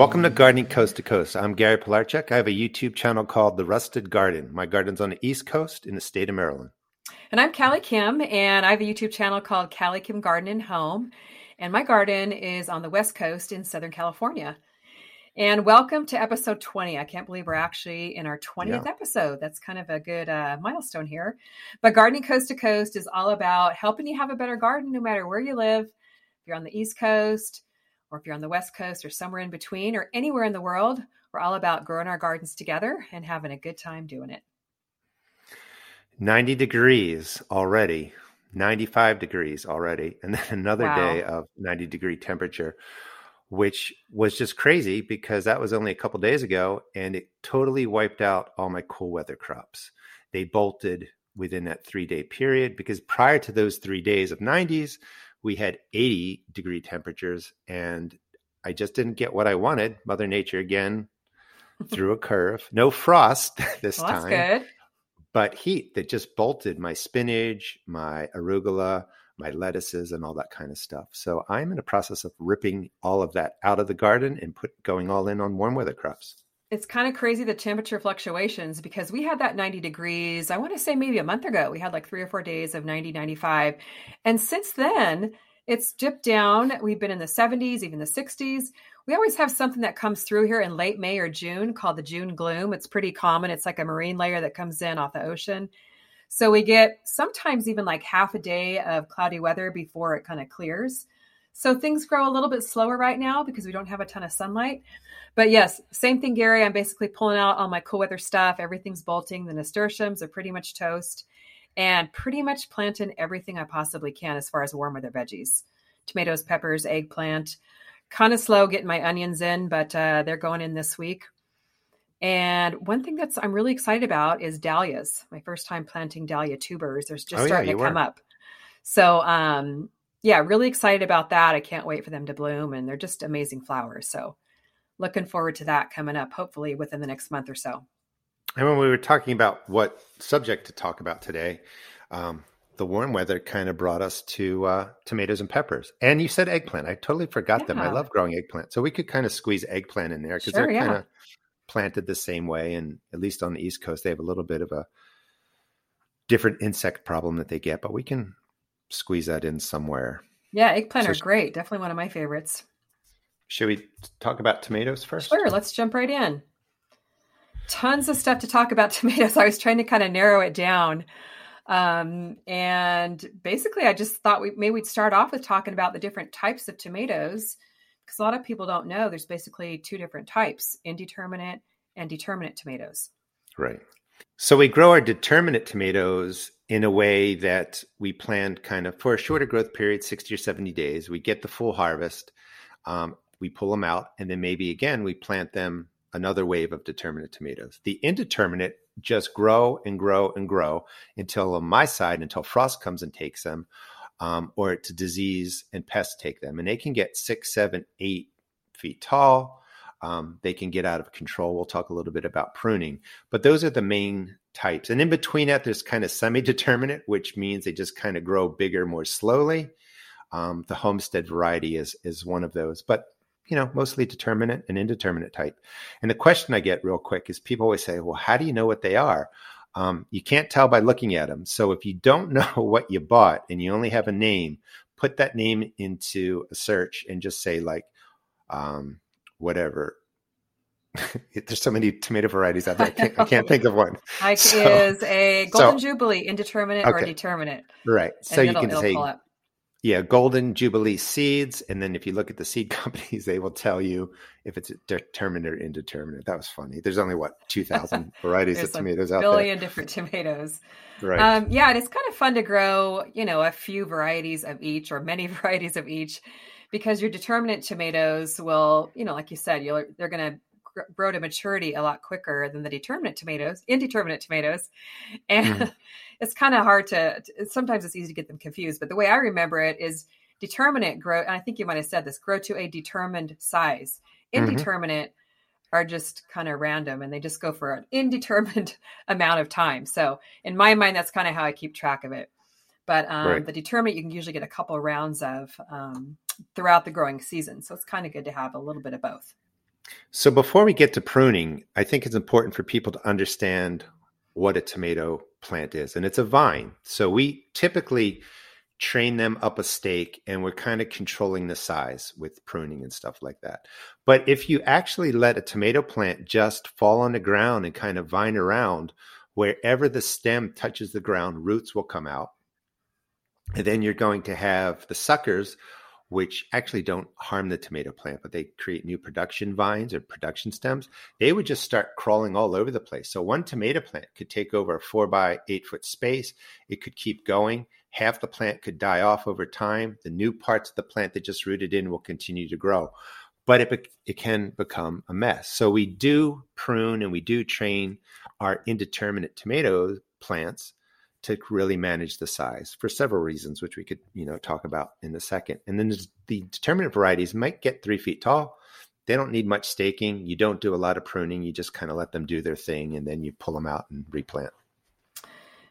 Welcome to Gardening Coast to Coast. I'm Gary Pilarchik. I have a YouTube channel called The Rusted Garden. My garden's on the East Coast in the state of Maryland. And I'm CaliKim, and I have a YouTube channel called CaliKim Garden and Home. And my garden is on the West Coast in Southern California. And welcome to episode 20. I can't believe we're actually in our 20th yeah. episode. That's kind of a good uh, milestone here. But Gardening Coast to Coast is all about helping you have a better garden no matter where you live. If you're on the East Coast, or if you're on the West Coast or somewhere in between or anywhere in the world, we're all about growing our gardens together and having a good time doing it. 90 degrees already, 95 degrees already, and then another wow. day of 90 degree temperature, which was just crazy because that was only a couple days ago and it totally wiped out all my cool weather crops. They bolted within that three day period because prior to those three days of 90s, we had 80 degree temperatures and I just didn't get what I wanted. Mother Nature again threw a curve. No frost this well, time. good. But heat that just bolted my spinach, my arugula, my lettuces and all that kind of stuff. So I'm in the process of ripping all of that out of the garden and put going all in on warm weather crops it's kind of crazy the temperature fluctuations because we had that 90 degrees i want to say maybe a month ago we had like three or four days of 90 95 and since then it's dipped down we've been in the 70s even the 60s we always have something that comes through here in late may or june called the june gloom. It's pretty common it's like a marine layer that comes in off the ocean. So we get sometimes even like half a day of cloudy weather before it kind of clears so things grow a little bit slower right now because we don't have a ton of sunlight. But yes, same thing, Gary. I'm basically pulling out all my cool weather stuff. Everything's bolting. The nasturtiums are pretty much toast and pretty much planting everything I possibly can as far as warm weather veggies tomatoes, peppers, eggplant. Kind of slow getting my onions in, but uh, they're going in this week. And one thing that's I'm really excited about is dahlias. My first time planting dahlia tubers. They're just oh, starting yeah, to come up. So um, yeah, really excited about that. I can't wait for them to bloom, and they're just amazing flowers. So, looking forward to that coming up, hopefully within the next month or so. And when we were talking about what subject to talk about today, um, the warm weather kind of brought us to uh, tomatoes and peppers. And you said eggplant. I totally forgot yeah. them. I love growing eggplant. So we could kind of squeeze eggplant in there because sure, they're yeah. kind of planted the same way. And at least on the East Coast, they have a little bit of a different insect problem that they get, but we can squeeze that in somewhere. Yeah, eggplant so, are great. Definitely one of my favorites. Should we talk about tomatoes first? Sure, let's jump right in. Tons of stuff to talk about tomatoes. I was trying to kind of narrow it down. Um, and basically, I just thought we maybe we'd start off with talking about the different types of tomatoes because a lot of people don't know there's basically two different types indeterminate and determinate tomatoes. Right. So we grow our determinate tomatoes in a way that we planned kind of for a shorter growth period, 60 or 70 days. We get the full harvest, um, we pull them out, and then maybe again we plant them another wave of determinate tomatoes. The indeterminate just grow and grow and grow until on my side, until frost comes and takes them, um, or it's disease and pests take them. And they can get six, seven, eight feet tall. Um, they can get out of control. We'll talk a little bit about pruning, but those are the main types. And in between that, there's kind of semi determinate, which means they just kind of grow bigger more slowly. Um, the homestead variety is is one of those, but you know, mostly determinate and indeterminate type. And the question I get real quick is people always say, well, how do you know what they are? Um, you can't tell by looking at them. So if you don't know what you bought and you only have a name, put that name into a search and just say like, um, whatever, There's so many tomato varieties out there. I can't, I can't think of one. Like so, is a golden so, jubilee indeterminate okay. or determinate. Right. So you can say, yeah, golden jubilee seeds, and then if you look at the seed companies, they will tell you if it's determinate or indeterminate. That was funny. There's only what two thousand varieties of tomatoes out there. Billion different tomatoes. Right. Um, yeah, and it's kind of fun to grow. You know, a few varieties of each or many varieties of each because your determinate tomatoes will, you know, like you said, you'll they're going to grow to maturity a lot quicker than the determinate tomatoes, indeterminate tomatoes. And mm. it's kind of hard to, sometimes it's easy to get them confused. But the way I remember it is determinate grow, and I think you might have said this grow to a determined size. Mm-hmm. Indeterminate mm-hmm. are just kind of random and they just go for an indeterminate amount of time. So in my mind, that's kind of how I keep track of it. But um, right. the determinate, you can usually get a couple rounds of um, throughout the growing season. So it's kind of good to have a little bit of both. So before we get to pruning, I think it's important for people to understand what a tomato plant is. And it's a vine. So we typically train them up a stake and we're kind of controlling the size with pruning and stuff like that. But if you actually let a tomato plant just fall on the ground and kind of vine around, wherever the stem touches the ground, roots will come out. And then you're going to have the suckers, which actually don't harm the tomato plant, but they create new production vines or production stems. They would just start crawling all over the place. So one tomato plant could take over a four by eight foot space. It could keep going half the plant could die off over time. The new parts of the plant that just rooted in will continue to grow, but it, it can become a mess. So we do prune and we do train our indeterminate tomato plants to really manage the size for several reasons, which we could you know talk about in a second. And then the determinate varieties might get three feet tall. They don't need much staking. You don't do a lot of pruning. You just kind of let them do their thing, and then you pull them out and replant.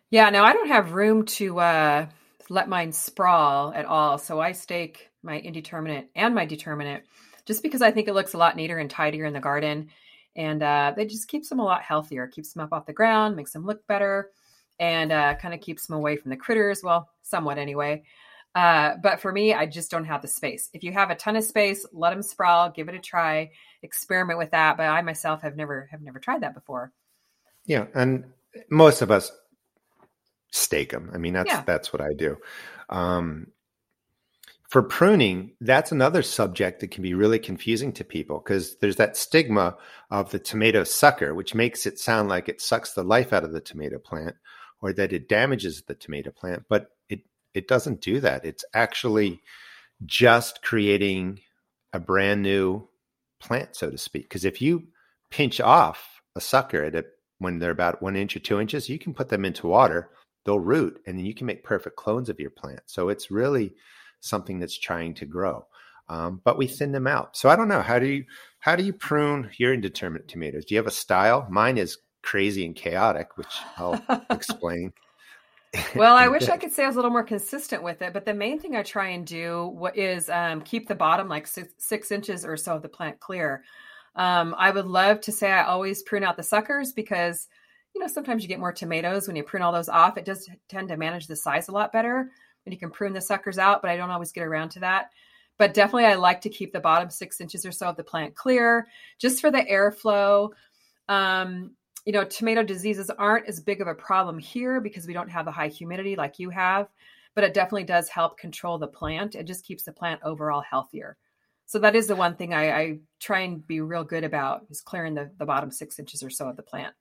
Yeah, no, I don't have room to uh, let mine sprawl at all. So I stake my indeterminate and my determinate just because I think it looks a lot neater and tidier in the garden. And uh, it just keeps them a lot healthier, keeps them up off the ground, makes them look better, and uh, kind of keeps them away from the critters. Well, somewhat anyway. Uh, but for me, I just don't have the space. If you have a ton of space, let them sprawl, give it a try, experiment with that. But I myself have never have never tried that before. Yeah, and most of us stake them. I mean, that's yeah. that's what I do. Um, for pruning, that's another subject that can be really confusing to people because there's that stigma of the tomato sucker, which makes it sound like it sucks the life out of the tomato plant or that it damages the tomato plant, but it it doesn't do that. It's actually just creating a brand new plant, so to speak. Because if you pinch off a sucker at a, when they're about one inch or two inches, you can put them into water they'll root and then you can make perfect clones of your plant. So it's really something that's trying to grow. Um, but we thin them out. So I don't know. How do you how do you prune your indeterminate tomatoes? Do you have a style? Mine is crazy and chaotic, which I'll explain. well, I wish I could say I was a little more consistent with it, but the main thing I try and do is um, keep the bottom like six, six, inches or so of the plant clear. Um, I would love to say I always prune out the suckers because you know, sometimes you get more tomatoes when you prune all those off. It does tend to manage the size a lot better when you can prune the suckers out, but I don't always get around to that. But definitely, I like to keep the bottom six inches or so of the plant clear just for the airflow. Um, you know, tomato diseases aren't as big of a problem here because we don't have the high humidity like you have, but it definitely does help control the plant. It just keeps the plant overall healthier. So that is the one thing I, I try and be real good about is clearing the, the bottom six inches or so of the plant.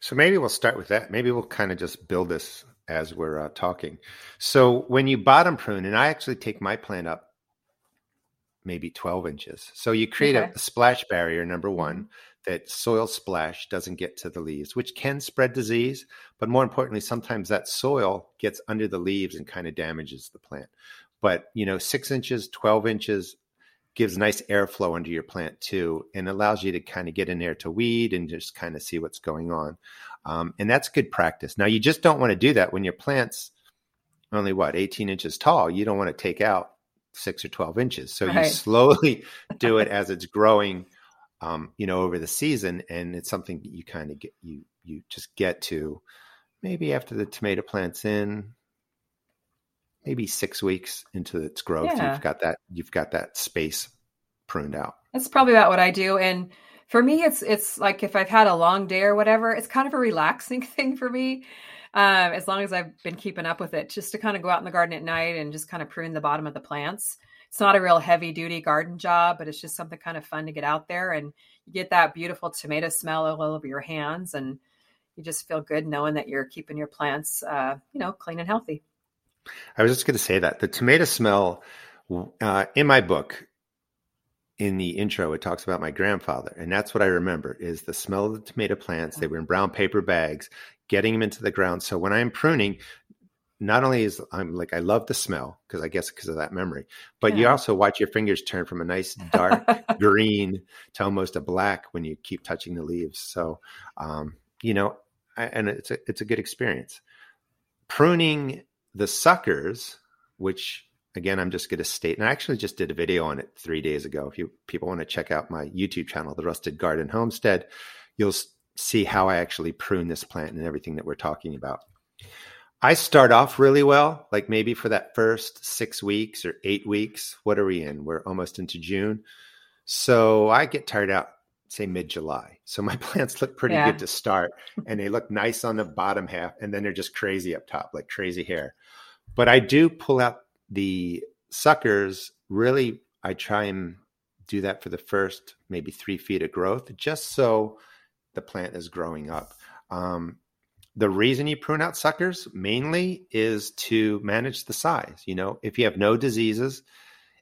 So maybe we'll start with that. Maybe we'll kind of just build this as we're uh, talking. So when you bottom prune, and I actually take my plant up maybe 12 inches. So you create okay. a, a, splash barrier, number one. That soil splash doesn't get to the leaves, which can spread disease. But more importantly, sometimes that soil gets under the leaves and kind of damages the plant. But, you know, six inches, 12 inches, gives nice airflow under your plant too and allows you to kind of get in there to weed and just kind of see what's going on um, and that's good practice now you just don't want to do that when your plant's only what 18 inches tall you don't want to take out six or 12 inches so right. you slowly do it as it's growing um, you know over the season and it's something you kind of get you you just get to maybe after the tomato plant's in maybe six weeks into its growth, yeah. you've got that you've got that space pruned out. That's probably about what I do. And for me, it's it's like if I've had a long day or whatever, it's kind of a relaxing thing for me. Um, as long as I've been keeping up with it, just to kind of go out in the garden at night and just kind of prune the bottom of the plants. It's not a real heavy duty garden job, but it's just something kind of fun to get out there and you get that beautiful tomato smell all over your hands and you just feel good knowing that you're keeping your plants, uh, you know, clean and healthy. I was just going to say that the tomato smell uh, in my book, in the intro, it talks about my grandfather, and that's what I remember is the smell of the tomato plants. They were in brown paper bags, getting them into the ground. So when I'm pruning, not only is I'm like I love the smell because I guess because of that memory, but yeah. you also watch your fingers turn from a nice dark green to almost a black when you keep touching the leaves. So, um, you know, I, and it's a it's a good experience. Pruning the suckers, which again, I'm just going to state, and I actually just did a video on it three days ago. If you people want to check out my YouTube channel, The Rusted Garden Homestead, you'll see how I actually prune this plant and everything that we're talking about. I start off really well, like maybe for that first six weeks or eight weeks. What are we in? We're almost into June. So I get tired out, say mid July. So my plants look pretty yeah. good to start and they look nice on the bottom half. And then they're just crazy up top, like crazy hair. But I do pull out the suckers. Really, I try and do that for the first maybe three feet of growth, just so the plant is growing up. Um, the reason you prune out suckers mainly is to manage the size. You know, if you have no diseases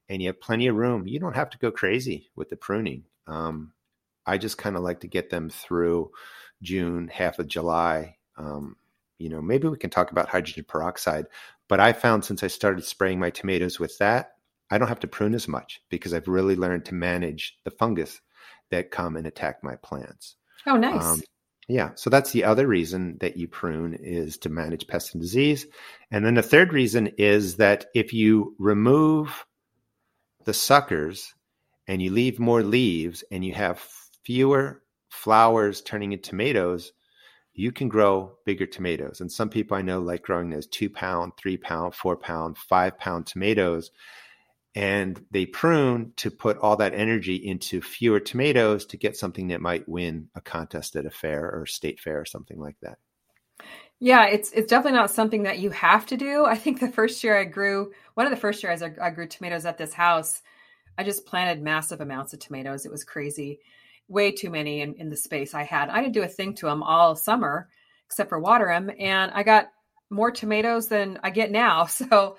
and you have plenty of room, you don't have to go crazy with the pruning. Um, I just kind of like to get them through June, half of July. Um, you know, maybe we can talk about hydrogen peroxide, but I found since I started spraying my tomatoes with that, I don't have to prune as much because I've really learned to manage the fungus that come and attack my plants. Oh, nice. Um, yeah. So that's the other reason that you prune is to manage pest and disease. And then the third reason is that if you remove the suckers and you leave more leaves and you have fewer flowers turning into tomatoes, you can grow bigger tomatoes. And some people I know like growing those two pound, three pound, four pound, five pound tomatoes and they prune to put all that energy into fewer tomatoes to get something that might win a contest at a fair or state fair or something like that. Yeah, it's it's definitely not something that you have to do. I think the first year I grew, one of the first years I, I grew tomatoes at this house, I just planted massive amounts of tomatoes. It was crazy, way too many in, in the space I had. I didn't do a thing to them all summer except for water them, and I got more tomatoes than I get now. So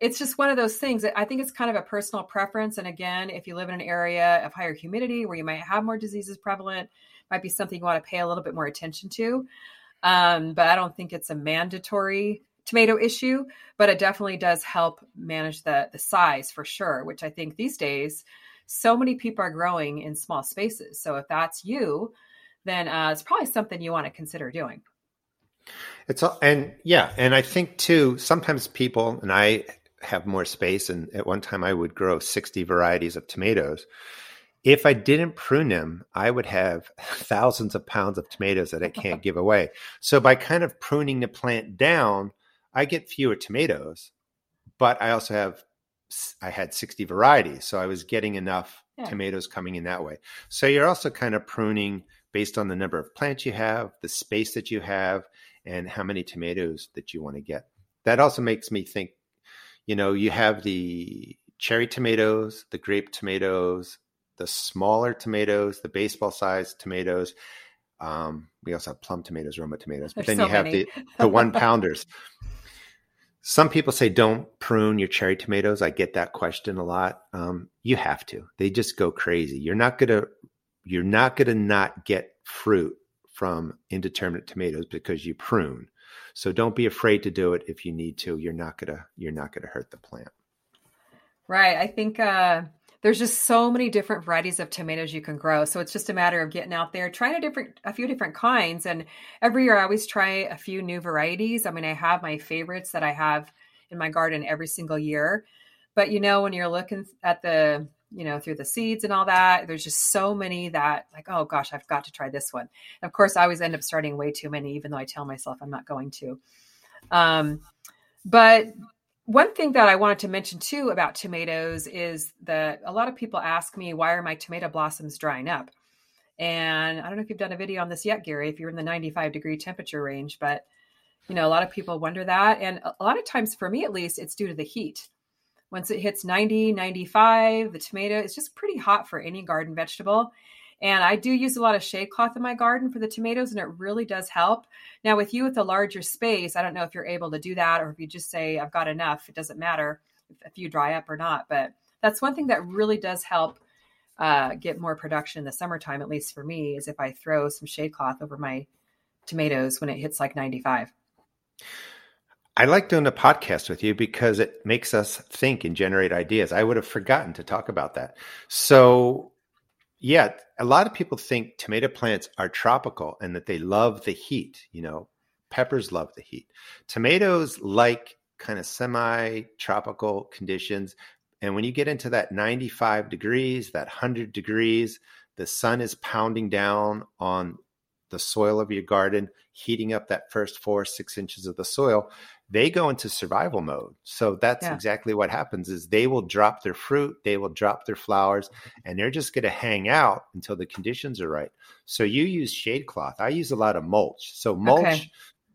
it's just one of those things i think it's kind of a personal preference and again if you live in an area of higher humidity where you might have more diseases prevalent might be something you want to pay a little bit more attention to um, but i don't think it's a mandatory tomato issue but it definitely does help manage the the size for sure which i think these days so many people are growing in small spaces so if that's you then uh, it's probably something you want to consider doing it's all, and yeah, and I think too. Sometimes people and I have more space. And at one time, I would grow 60 varieties of tomatoes. If I didn't prune them, I would have thousands of pounds of tomatoes that I can't give away. So by kind of pruning the plant down, I get fewer tomatoes, but I also have I had 60 varieties, so I was getting enough yeah. tomatoes coming in that way. So you're also kind of pruning based on the number of plants you have, the space that you have, and how many tomatoes that you want to get. That also makes me think you know, you have the cherry tomatoes, the grape tomatoes, the smaller tomatoes, the baseball sized tomatoes. Um, we also have plum tomatoes, Roma tomatoes, but There's then so you have many. the, the one pounders. Some people say don't prune your cherry tomatoes. I get that question a lot. Um, you have to. They just go crazy. You're not gonna you're not gonna not get fruit from indeterminate tomatoes because you prune. So don't be afraid to do it if you need to. You're not gonna you're not gonna hurt the plant. Right. I think uh, there's just so many different varieties of tomatoes you can grow. So it's just a matter of getting out there, trying a different a few different kinds. And every year I always try a few new varieties. I mean, I have my favorites that I have in my garden every single year. But you know, when you're looking at the you know, through the seeds and all that. There's just so many that, like, oh gosh, I've got to try this one. And of course, I always end up starting way too many, even though I tell myself I'm not going to. Um, but one thing that I wanted to mention too about tomatoes is that a lot of people ask me, why are my tomato blossoms drying up? And I don't know if you've done a video on this yet, Gary, if you're in the 95 degree temperature range, but you know, a lot of people wonder that. And a lot of times, for me at least, it's due to the heat. Once it hits 90, 95, the tomato is just pretty hot for any garden vegetable. And I do use a lot of shade cloth in my garden for the tomatoes, and it really does help. Now, with you with a larger space, I don't know if you're able to do that or if you just say, I've got enough. It doesn't matter if, you dry up or not. But that's one thing that really does help uh, get more production in the summertime, at least for me, is if I throw some shade cloth over my tomatoes when it hits like 95. I like doing a podcast with you because it makes us think and generate ideas. I would have forgotten to talk about that. So, yeah, a lot of people think tomato plants are tropical and that they love the heat. You know, peppers love the heat. Tomatoes like kind of semi tropical conditions. And when you get into that 95 degrees, that 100 degrees, the sun is pounding down on the soil of your garden, heating up that first four, six inches of the soil, they go into survival mode. So that's yeah. exactly what happens is they will drop their fruit, they will drop their flowers, and they're just going to hang out until the conditions are right. So you use shade cloth. I use a lot of mulch. So mulch, okay.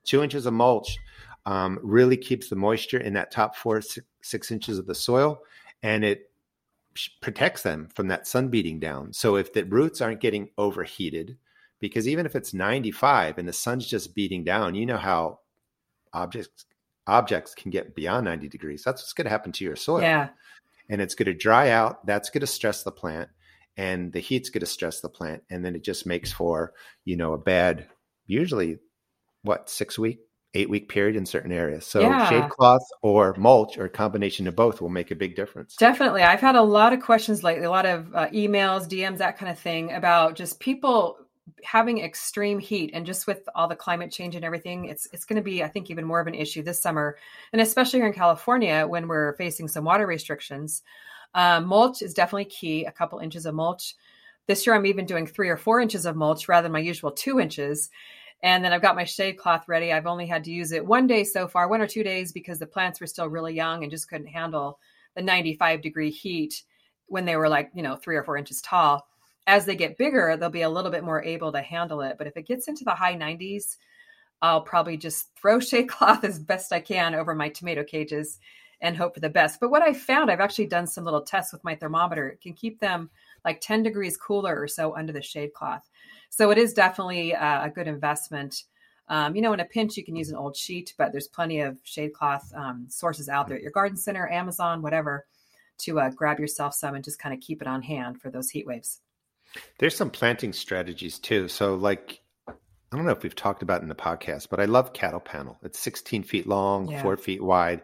two inches of mulch, um, really keeps the moisture in that top four, six, six inches of the soil, and it protects them from that sun beating down. So if the roots aren't getting overheated, because even if it's 95 and the sun's just beating down, you know how objects objects can get beyond 90 degrees. That's what's going to happen to your soil. Yeah. And it's going to dry out. That's going to stress the plant and the heat's going to stress the plant and then it just makes for, you know, a bad usually what, 6 week eight week period in certain areas. So yeah. shade cloth or mulch or a combination of both will make a big difference. Definitely. I've had a lot of questions lately, a lot of uh, emails, DMs, that kind of thing about just people having extreme heat and just with all the climate change and everything it's it's going to be i think even more of an issue this summer and especially here in california when we're facing some water restrictions um, mulch is definitely key a couple inches of mulch this year i'm even doing three or four inches of mulch rather than my usual two inches and then I've got my shade cloth ready. I've only had to use it one day so far, one or two days, because the plants were still really young and just couldn't handle the 95 degree heat when they were like, you know, three or four inches tall. As they get bigger, they'll be a little bit more able to handle it. But if it gets into the high 90s, I'll probably just throw shade cloth as best I can over my tomato cages and hope for the best. But what I found, I've actually done some little tests with my thermometer. It can keep them like 10 degrees cooler or so under the shade cloth. So it is definitely a, good investment. Um, you know, in a pinch, you can use an old sheet, but there's plenty of shade cloth um, sources out there at your garden center, Amazon, whatever, to uh, grab yourself some and just kind of keep it on hand for those heat waves. There's some planting strategies too. So, like, I don't know if we've talked about in the podcast, but I love cattle panel. It's 16 feet long, yeah. four feet wide,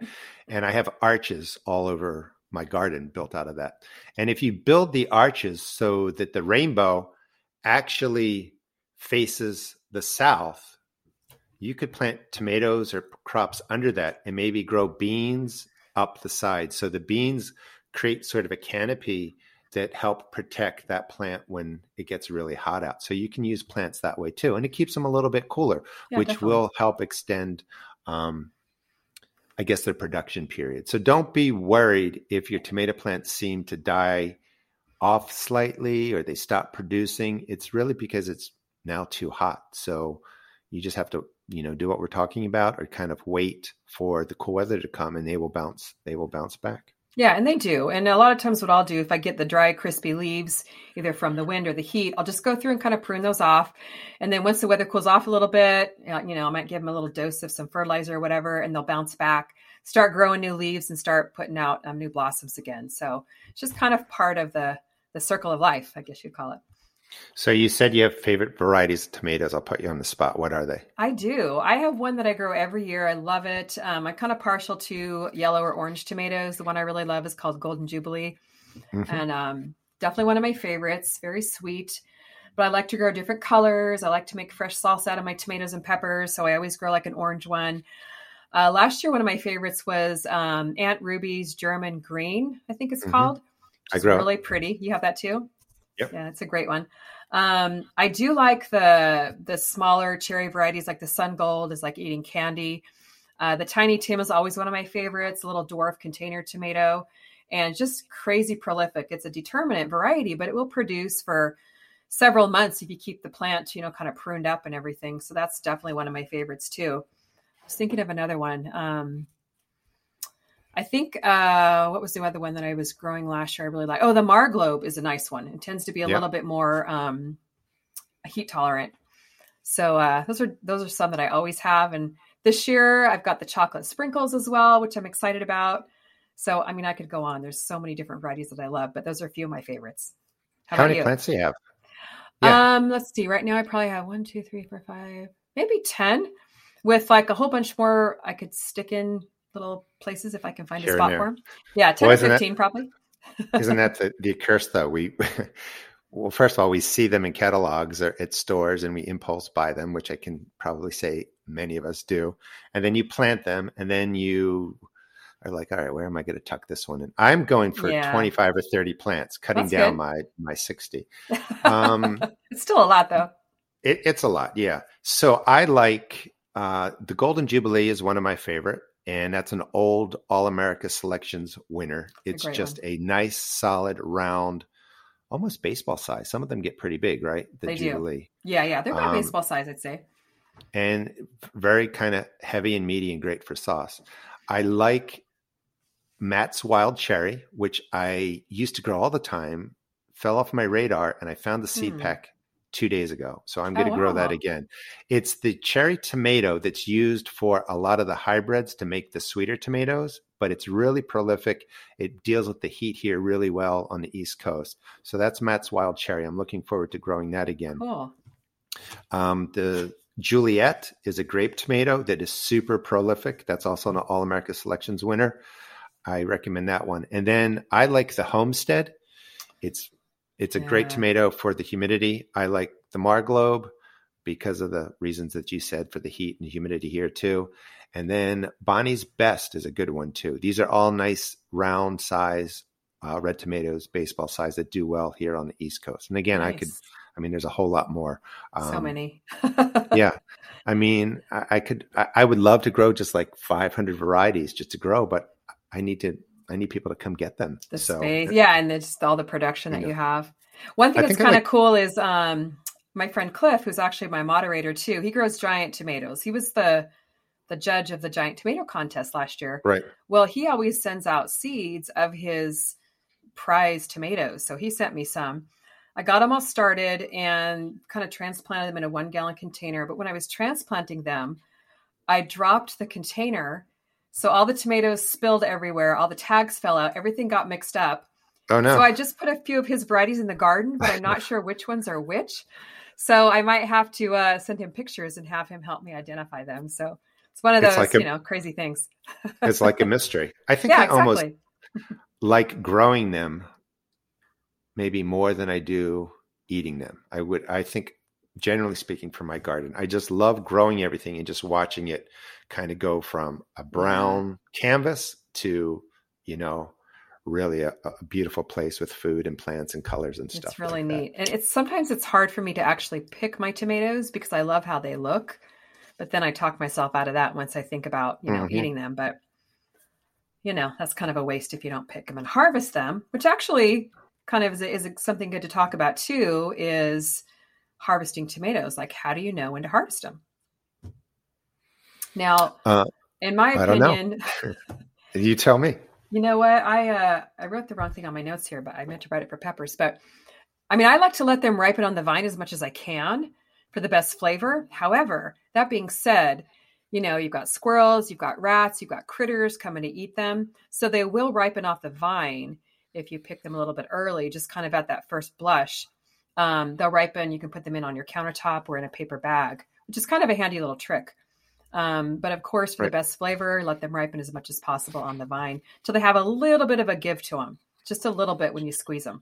and I have arches all over my garden built out of that. And if you build the arches so that the rainbow actually faces the south, you could plant tomatoes or crops under that and maybe grow beans up the side. So the beans create sort of a canopy that help protect that plant when it gets really hot out. So you can use plants that way too. And it keeps them a little bit cooler, yeah, which definitely. will help extend, um, I guess, their production period. So don't be worried if your tomato plants seem to die off slightly or they stop producing, it's really because it's now too hot. So you just have to, you know, do what we're talking about or kind of wait for the cool weather to come and they will bounce they will bounce back. Yeah, and they do. And a lot of times, what I'll do if I get the dry, crispy leaves, either from the wind or the heat, I'll just go through and kind of prune those off. And then once the weather cools off a little bit, uh, you know, I might give them a little dose of some fertilizer or whatever, and they'll bounce back, start growing new leaves, and start putting out um, new blossoms again. So it's just kind of part of the the circle of life, I guess you'd call it. So you said you have favorite varieties of tomatoes. I'll put you on the spot. What are they? I do. I have one that I grow every year. I love it. Um, I'm kind of partial to yellow or orange tomatoes. The one I really love is called Golden Jubilee, mm-hmm. and um, definitely one of my favorites. Very sweet. But I like to grow different colors. I like to make fresh sauce out of my tomatoes and peppers, so I always grow like an orange one. Uh, last year, one of my favorites was um, Aunt Ruby's German Green. I think it's mm-hmm. called. I grow really pretty. You have that too. Yep. Yeah, it's a great one. Um, I do like the the smaller cherry varieties, like the Sun Gold is like eating candy. Uh, the Tiny Tim is always one of my favorites. A little dwarf container tomato, and just crazy prolific. It's a determinate variety, but it will produce for several months if you keep the plant, you know, kind of pruned up and everything. So that's definitely one of my favorites too. I was thinking of another one. Um, I think uh, what was the other one that I was growing last year? I really like. Oh, the Marglobe is a nice one. It tends to be a yep. little bit more um, heat tolerant. So uh, those are those are some that I always have. And this year I've got the chocolate sprinkles as well, which I'm excited about. So I mean, I could go on. There's so many different varieties that I love, but those are a few of my favorites. How, How many you? plants do you have? Yeah. Um, let's see. Right now, I probably have one, two, three, four, five, maybe ten, with like a whole bunch more I could stick in little places if I can find Here a spot for them. Yeah, 10 well, 15 that, probably. isn't that the, the curse though? We well, first of all, we see them in catalogs or at stores and we impulse buy them, which I can probably say many of us do. And then you plant them and then you are like, all right, where am I going to tuck this one in? I'm going for Yeah. 25 or 30 plants, cutting That's down good. my my 60. Um, it's still a lot though. It, it's a lot, yeah. So I like uh, the Golden Jubilee is one of my favorite, and that's an old All America Selections winner. It's just a nice, solid, round, almost baseball size. Some of them get pretty big, right? The They do. Jubilee, Yeah, yeah. They're about Um, baseball size, I'd say. and very kind of heavy and meaty and great for sauce. I like Matt's Wild Cherry, which I used to grow all the time, fell off my radar, and I found the seed Hmm. pack two days ago. So I'm Oh, going to grow that again. It's the cherry tomato that's used for a lot of the hybrids to make the sweeter tomatoes, but it's really prolific. It deals with the heat here really well on the East Coast. So that's Matt's Wild Cherry. I'm looking forward to growing that again. Cool. Um, the Juliet is a grape tomato that is super prolific. That's also an All America Selections winner. I recommend that one. And then I like the Homestead. It's it's a great tomato for the humidity. I like the Marglobe because of the reasons that you said for the heat and humidity here too. And then Bonnie's Best is a good one too. These are all nice round size uh, red tomatoes, baseball size that do well here on the East Coast. And again, I could, I mean, there's a whole lot more. so Um, many. yeah. I mean, I, I could, I, I would love to grow just like 500 varieties just to grow, but I need to, I need people to come get them. the so space yeah and it's just all the production You that know. you have one thing I that's kind of like- cool is um my friend cliff who's actually my moderator too he grows giant tomatoes he was the the judge of the giant tomato contest last year right. well he always sends out seeds of his prize tomatoes so he sent me some i got them all started and kind of transplanted them in a one gallon container but when i was transplanting them i dropped the container so all the tomatoes spilled everywhere all the tags fell out everything got mixed up Oh no. so I just put a few of his varieties in the garden, but I'm not sure which ones are which. So I might have to uh, send him pictures and have him help me identify them. So it's one of those, like a- you know, crazy things. it's like a mystery. I think yeah, I almost like growing them maybe more than I do eating them. I would, I think generally speaking for my garden, I just love growing everything and just watching it kind of go from a brown canvas to, you know, really a, a beautiful place with food and plants and colors and stuff. It's really like neat. And it's sometimes it's hard for me to actually pick my tomatoes because I love how they look. But then I talk myself out of that once I think about, you know, Mhm. eating them. But you know, that's kind of a waste if you don't pick them and harvest them, which actually kind of is, is something good to talk about too is harvesting tomatoes. Like, how do you know when to harvest them? Now, Uh, in my I don't know. opinion, You tell me. you know what? I uh I wrote the wrong thing on my notes here, but I meant to write it for peppers. But I mean, I like to let them ripen on the vine as much as I can for the best flavor. However, that being said, you know, you've got squirrels, you've got rats, you've got critters coming to eat them. So they will ripen off the vine if you pick them a little bit early, just kind of at that first blush. Um, they'll ripen. You can put them in on your countertop or in a paper bag, which is kind of a handy little trick. Um, but of course, for Right. the best flavor, let them ripen as much as possible on the vine till they have a little bit of a give to them, just a little bit when you squeeze them.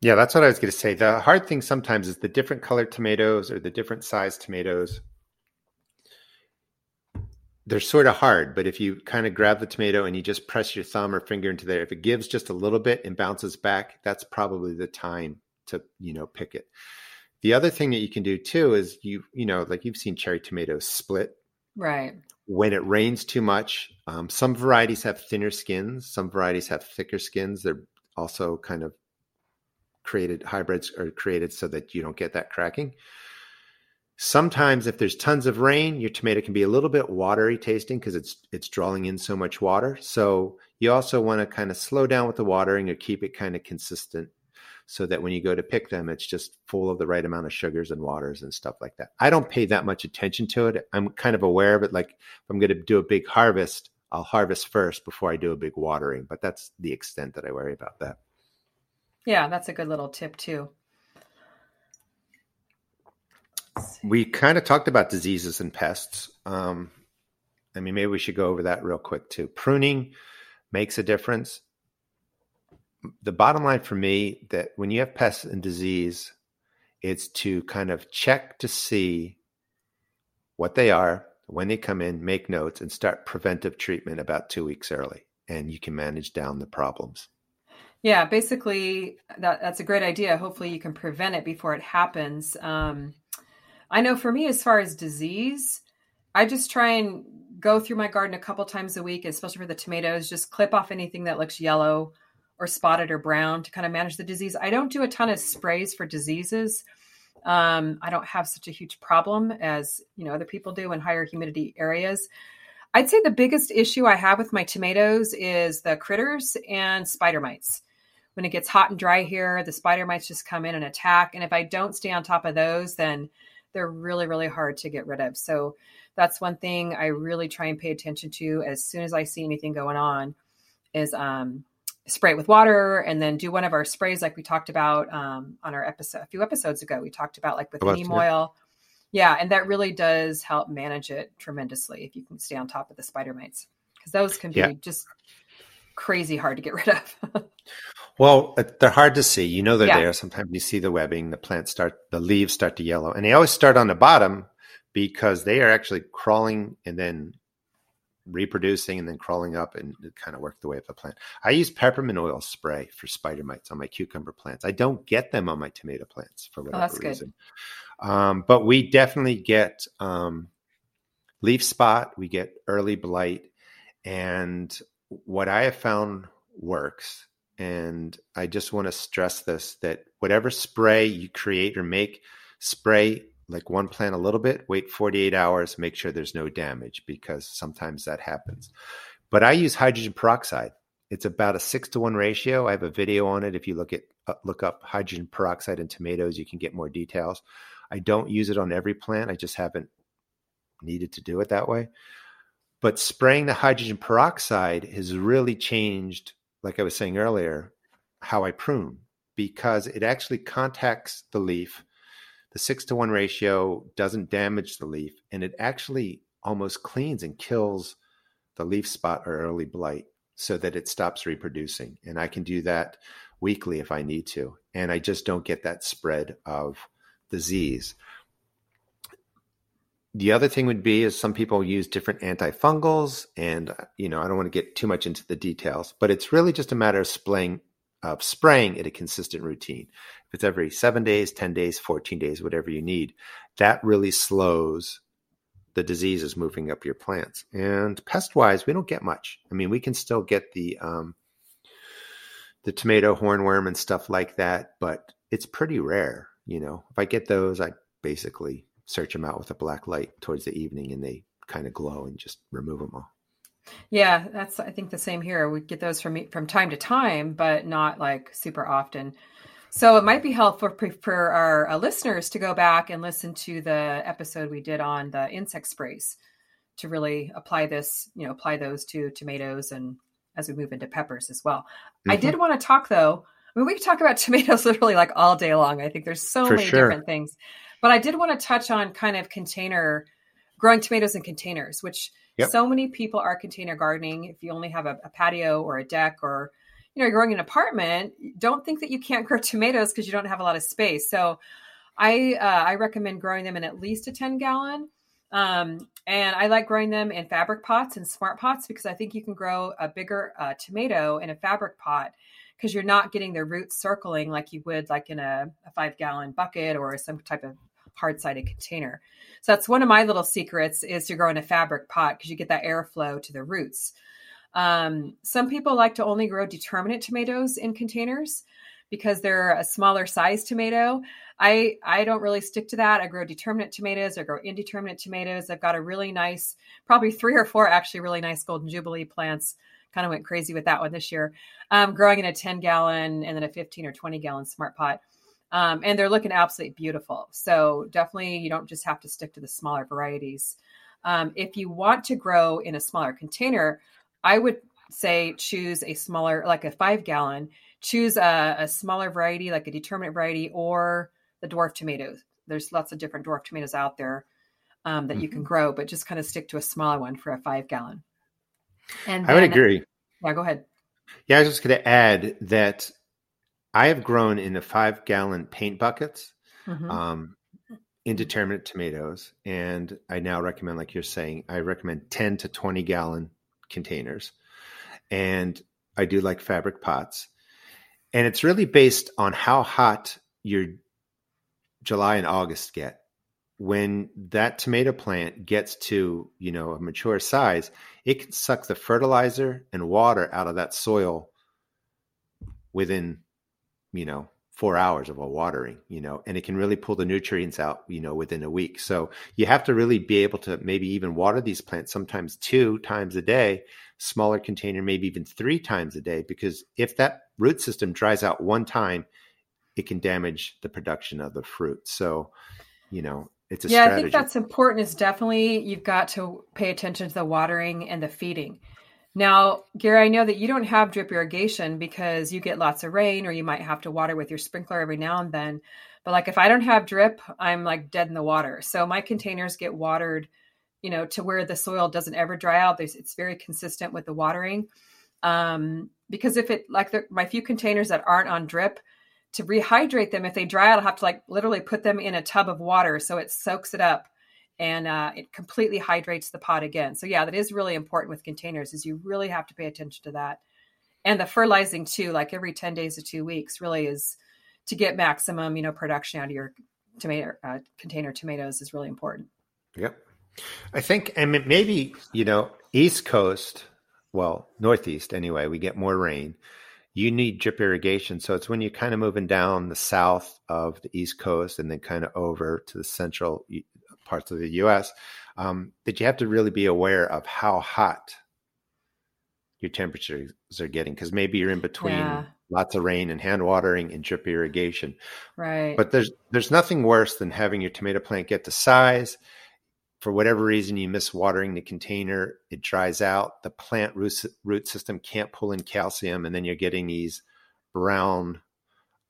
Yeah, that's what I was going to say. The hard thing sometimes is the different colored tomatoes or the different sized tomatoes. They're sort of hard, but if you kind of grab the tomato and you just press your thumb or finger into there, if it gives just a little bit and bounces back, that's probably the time to, you know, pick it. The other thing that you can do too is you, you know, like you've seen cherry tomatoes split Right. when it rains too much. Um, some varieties have thinner skins, some varieties have thicker skins. They're also kind of created hybrids are created so that you don't get that cracking. Sometimes, if there's tons of rain, your tomato can be a little bit watery tasting because it's it's drawing in so much water. So you also want to kind of slow down with the watering or keep it kind of consistent, so that when you go to pick them, it's just full of the right amount of sugars and waters and stuff like that. I don't pay that much attention to it. I'm kind of aware of it. Like if I'm going to do a big harvest, I'll harvest first before I do a big watering. But that's the extent that I worry about that. Yeah, that's a good little tip too. We kind of talked about diseases and pests. Um, I mean, maybe we should go over that real quick too. Pruning makes a difference. The bottom line for me that when you have pests and disease, it's to kind of check to see what they are, when they come in, make notes, and start preventive treatment about two weeks early. and you can manage down the problems. Yeah, basically, that, that's a great idea. Hopefully, you can prevent it before it happens. Um, I know for me, as far as disease, I just try and go through my garden a couple times a week, especially for the tomatoes, just clip off anything that looks yellow or spotted or brown to kind of manage the disease. I don't do a ton of sprays for diseases. Um, I don't have such a huge problem as you know other people do in higher humidity areas. I'd say the biggest issue I have with my tomatoes is the critters and spider mites. When it gets hot and dry here, the spider mites just come in and attack. And if I don't stay on top of those, then they're really, really hard to get rid of. So that's one thing I really try and pay attention to as soon as I see anything going on is um, spray it with water and then do one of our sprays like we talked about um, on our episode a few episodes ago. We talked about like with neem oil. Yeah, and that really does help manage it tremendously if you can stay on top of the spider mites because those can be yeah. just crazy hard to get rid of. well, uh, they're hard to see. You know they're yeah. there. Sometimes you see the webbing, the plants start, the leaves start to yellow, and they always start on the bottom because they are actually crawling and then reproducing and then crawling up and kind of work the way up the plant. I use peppermint oil spray for spider mites on my cucumber plants. I don't get them on my tomato plants for oh, whatever oh, reason. Um, but we definitely get um, leaf spot, we get early blight. And what I have found works, and I just want to stress this that whatever spray you create or make, spray like one plant a little bit, wait 48 hours, make sure there's no damage because sometimes that happens. But I use hydrogen peroxide. It's about a six to one ratio. I have a video on it. If you look at uh, look up hydrogen peroxide in tomatoes, you can get more details. I don't use it on every plant. I just haven't needed to do it that way. But spraying the hydrogen peroxide has really changed, like I was saying earlier, how I prune because it actually contacts the leaf the six to one ratio doesn't damage the leaf and it actually almost cleans and kills the leaf spot or early blight so that it stops reproducing. And I can do that weekly if I need to. And I just don't get that spread of disease. The other thing would be is some people use different antifungals, and you know I don't want to get too much into the details, but it's really just a matter of spraying of spraying at a consistent routine. If it's every seven days, 10 days, 14 days, whatever you need, that really slows the diseases moving up your plants. And pest wise, we don't get much. I mean, we can still get the, um, the tomato hornworm and stuff like that, but it's pretty rare. You know, if I get those, I basically search them out with a black light towards the evening and they kind of glow and just remove them all. Yeah, that's I think the same here. We get those from from time to time, but not like super often. So it might be helpful for, for our uh, listeners to go back and listen to the episode we did on the insect sprays to really apply this, you know, apply those to tomatoes and as we move into peppers as well. Mm-hmm. I did want to talk though. I mean, we could talk about tomatoes literally like all day long. I think there's so for many sure. different things, but I did want to touch on kind of container growing tomatoes in containers, which Yep. So many people are container gardening. If you only have a, a patio or a deck or you know, you're growing an apartment, don't think that you can't grow tomatoes because you don't have a lot of space. So I uh, I recommend growing them in at least a 10 gallon. Um, and I like growing them in fabric pots and smart pots because I think you can grow a bigger uh, tomato in a fabric pot because you're not getting the roots circling like you would like in a, a five gallon bucket or some type of hard sided container. So that's one of my little secrets is to grow in a fabric pot because you get that airflow to the roots. Um, some people like to only grow determinate tomatoes in containers because they're a smaller size tomato. I I don't really stick to that. I grow determinate tomatoes. I grow indeterminate tomatoes. I've got a really nice, probably three or four actually really nice golden jubilee plants. Kind of went crazy with that one this year. Um, growing in a 10 gallon and then a 15 or 20 gallon smart pot. Um, and they're looking absolutely beautiful. So definitely, you don't just have to stick to the smaller varieties. Um, if you want to grow in a smaller container, I would say choose a smaller, like a five gallon. Choose a, a smaller variety, like a determinate variety, or the dwarf tomatoes. There's lots of different dwarf tomatoes out there um, that mm-hmm. you can mm-hmm. grow, but just kind of stick to a smaller one for a five gallon. And I would agree. Yeah, go ahead. Yeah, I was just going to add that I have grown in the five gallon paint buckets, mm-hmm. um, indeterminate tomatoes, and I now recommend, like you're saying, I recommend 10 to 20 gallon containers. and I do like fabric pots. And it's really based on how hot your July and August get. When that tomato plant gets to, you know, a mature size, it can suck the fertilizer and water out of that soil within, you know, four hours of a watering, you know, and it can really pull the nutrients out, you know, within a week. So you have to really be able to maybe even water these plants sometimes two times a day, smaller container, maybe even three times a day, because if that root system dries out one time, it can damage the production of the fruit. So, you know, it's a yeah, strategy. I think that's important. Is definitely you've got to pay attention to the watering and the feeding. Now, Gary, I know that you don't have drip irrigation because you get lots of rain or you might have to water with your sprinkler every now and then. But like if I don't have drip, I'm like dead in the water. So my containers get watered, you know, to where the soil doesn't ever dry out. There's, it's very consistent with the watering. Um, because if it like the, my few containers that aren't on drip, to rehydrate them, if they dry out, I'll have to like literally put them in a tub of water so it soaks it up and uh, it completely hydrates the pot again. So yeah, that is really important with containers. Is you really have to pay attention to that, and the fertilizing too. Like every ten days to two weeks, really is to get maximum you know production out of your tomato uh, container tomatoes is really important. Yep, I think, and maybe you know, East Coast, well, Northeast anyway, we get more rain. You need drip irrigation, so it's when you're kind of moving down the south of the East Coast and then kind of over to the central parts of the U.S. Um, that you have to really be aware of how hot your temperatures are getting because maybe you're in between yeah. lots of rain and hand watering and drip irrigation. Right. But there's there's nothing worse than having your tomato plant get to size. For whatever reason, you miss watering the container, it dries out. The plant root, root system can't pull in calcium, and then you're getting these brown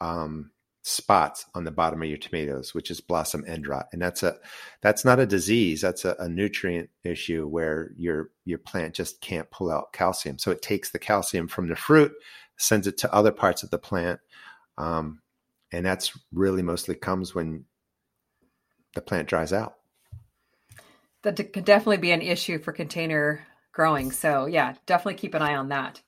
um, spots on the bottom of your tomatoes, which is blossom end rot. And that's a that's not a disease, that's a, a, nutrient issue where your your plant just can't pull out calcium. So it takes the calcium from the fruit, sends it to other parts of the plant. Um, and that's really mostly comes when the plant dries out. That could definitely be an issue for container growing. So yeah, definitely keep an eye on that.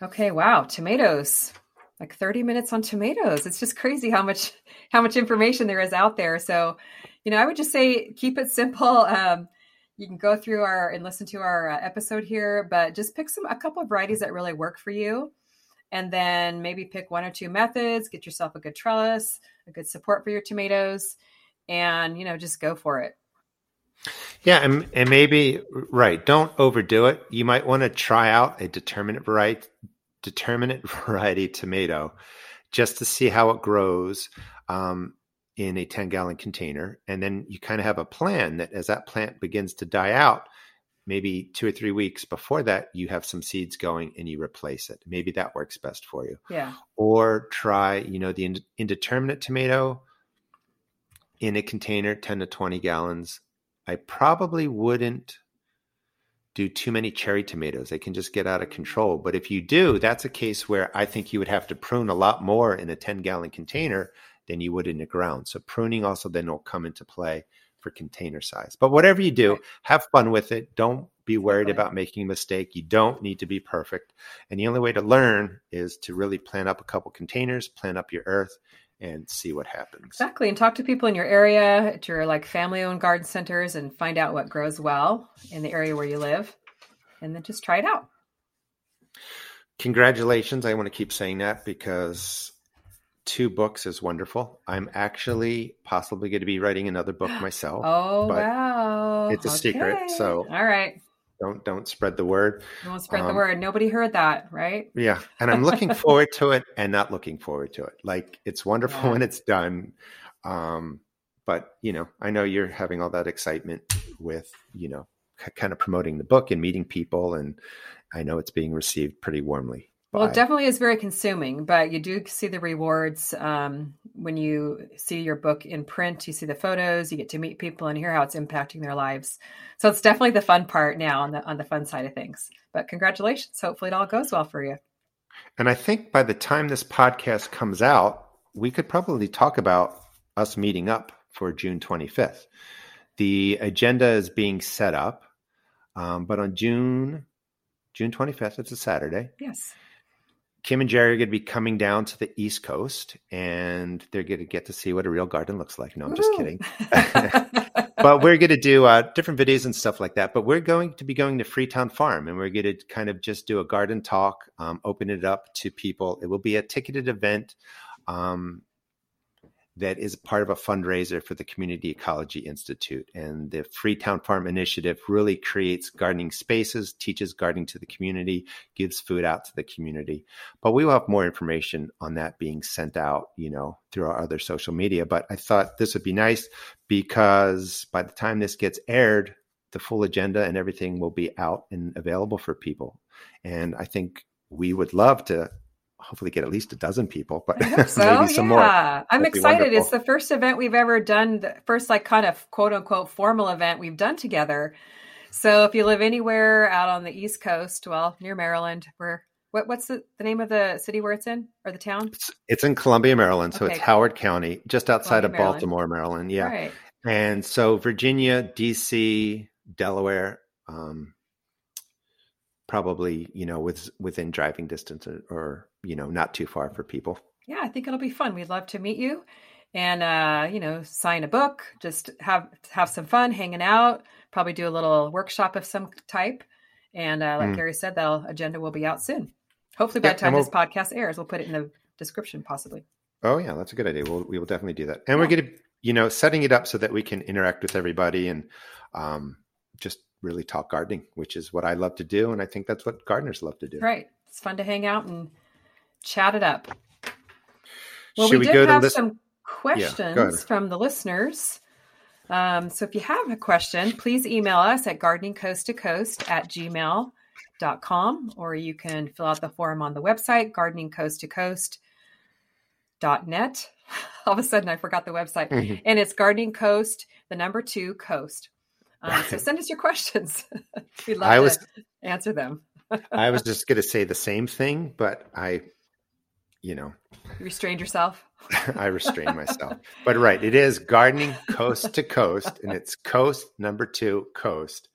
Okay, wow, tomatoes like 30 minutes on tomatoes. It's just crazy how much how much information there is out there. So, you know, I would just say keep it simple. Um, you can go through our and listen to our uh, episode here, but just pick some a couple of varieties that really work for you, and then maybe pick one or two methods. Get yourself a good trellis, a good support for your tomatoes, and you know, just go for it. Yeah, and, and maybe right. Don't overdo it. You might want to try out a determinate variety determinate variety tomato just to see how it grows um, in a 10 gallon container. And then you kind of have a plan that as that plant begins to die out, maybe two or three weeks before that, you have some seeds going and you replace it. Maybe that works best for you. Yeah. Or try, you know, the indeterminate tomato in a container, 10 to 20 gallons. I probably wouldn't do too many cherry tomatoes. They can just get out of control. But if you do, that's a case where I think you would have to prune a lot more in a 10 gallon container than you would in the ground. So pruning also then will come into play for container size. But whatever you do, have fun with it. Don't be worried about making a mistake. You don't need to be perfect. And the only way to learn is to really plan up a couple containers, plan up your earth, and see what happens. Exactly. And talk to people in your area, at your like family owned garden centers, and find out what grows well in the area where you live. And then just try it out. Congratulations. I want to keep saying that because two books is wonderful. I'm actually possibly going to be writing another book myself. oh, wow. It's a okay. secret. So, all right don't don't spread the word. Don't spread um, the word. Nobody heard that, right? Yeah, and I'm looking forward to it, and not looking forward to it. Like it's wonderful yeah. when it's done, um, but you know, I know you're having all that excitement with you know, c- kind of promoting the book and meeting people, and I know it's being received pretty warmly. Well, it definitely is very consuming, but you do see the rewards um, when you see your book in print. You see the photos, you get to meet people and hear how it's impacting their lives. So it's definitely the fun part now on the on the fun side of things. But congratulations! Hopefully, it all goes well for you. And I think by the time this podcast comes out, we could probably talk about us meeting up for June 25th. The agenda is being set up, um, but on June June 25th. It's a Saturday. Yes. Kim and Jerry are going to be coming down to the East Coast and they're going to get to see what a real garden looks like. No, I'm just kidding. but we're going to do uh, different videos and stuff like that. But we're going to be going to Freetown Farm and we're going to kind of just do a garden talk, um, open it up to people. It will be a ticketed event. Um, that is part of a fundraiser for the Community Ecology Institute. And the Freetown Farm Initiative really creates gardening spaces, teaches gardening to the community, gives food out to the community. But we will have more information on that being sent out, you know, through our other social media. But I thought this would be nice because by the time this gets aired, the full agenda and everything will be out and available for people. And I think we would love to hopefully get at least a dozen people, but so. maybe some yeah. more. I'm excited. It's the first event we've ever done, the first like kind of quote unquote formal event we've done together. So if you live anywhere out on the East Coast, well, near Maryland, where what, what's the, the name of the city where it's in or the town? It's, it's in Columbia, Maryland. So okay. it's Howard County, just outside Columbia, of Maryland. Baltimore, Maryland. Yeah. Right. And so Virginia, DC, Delaware, um, probably you know with within driving distance or you know not too far for people yeah i think it'll be fun we'd love to meet you and uh you know sign a book just have have some fun hanging out probably do a little workshop of some type and uh, like mm. gary said that agenda will be out soon hopefully by yeah, the time we'll, this podcast airs we'll put it in the description possibly oh yeah that's a good idea we'll, we will definitely do that and yeah. we're going to you know setting it up so that we can interact with everybody and um just really talk gardening, which is what I love to do. And I think that's what gardeners love to do. Right. It's fun to hang out and chat it up. Well, Should we, did have list- some questions yeah, from the listeners. Um, so if you have a question, please email us at gardeningcoasttocoast at gmail.com or you can fill out the form on the website, gardeningcoasttocoast.net. All of a sudden, I forgot the website. Mm-hmm. And it's gardening coast, the number two coast um, so send us your questions. We'd love I was, to answer them. I was just going to say the same thing, but I, you know, you restrained yourself. I restrained myself. But right, it is gardening coast to coast, and it's coast number two coast.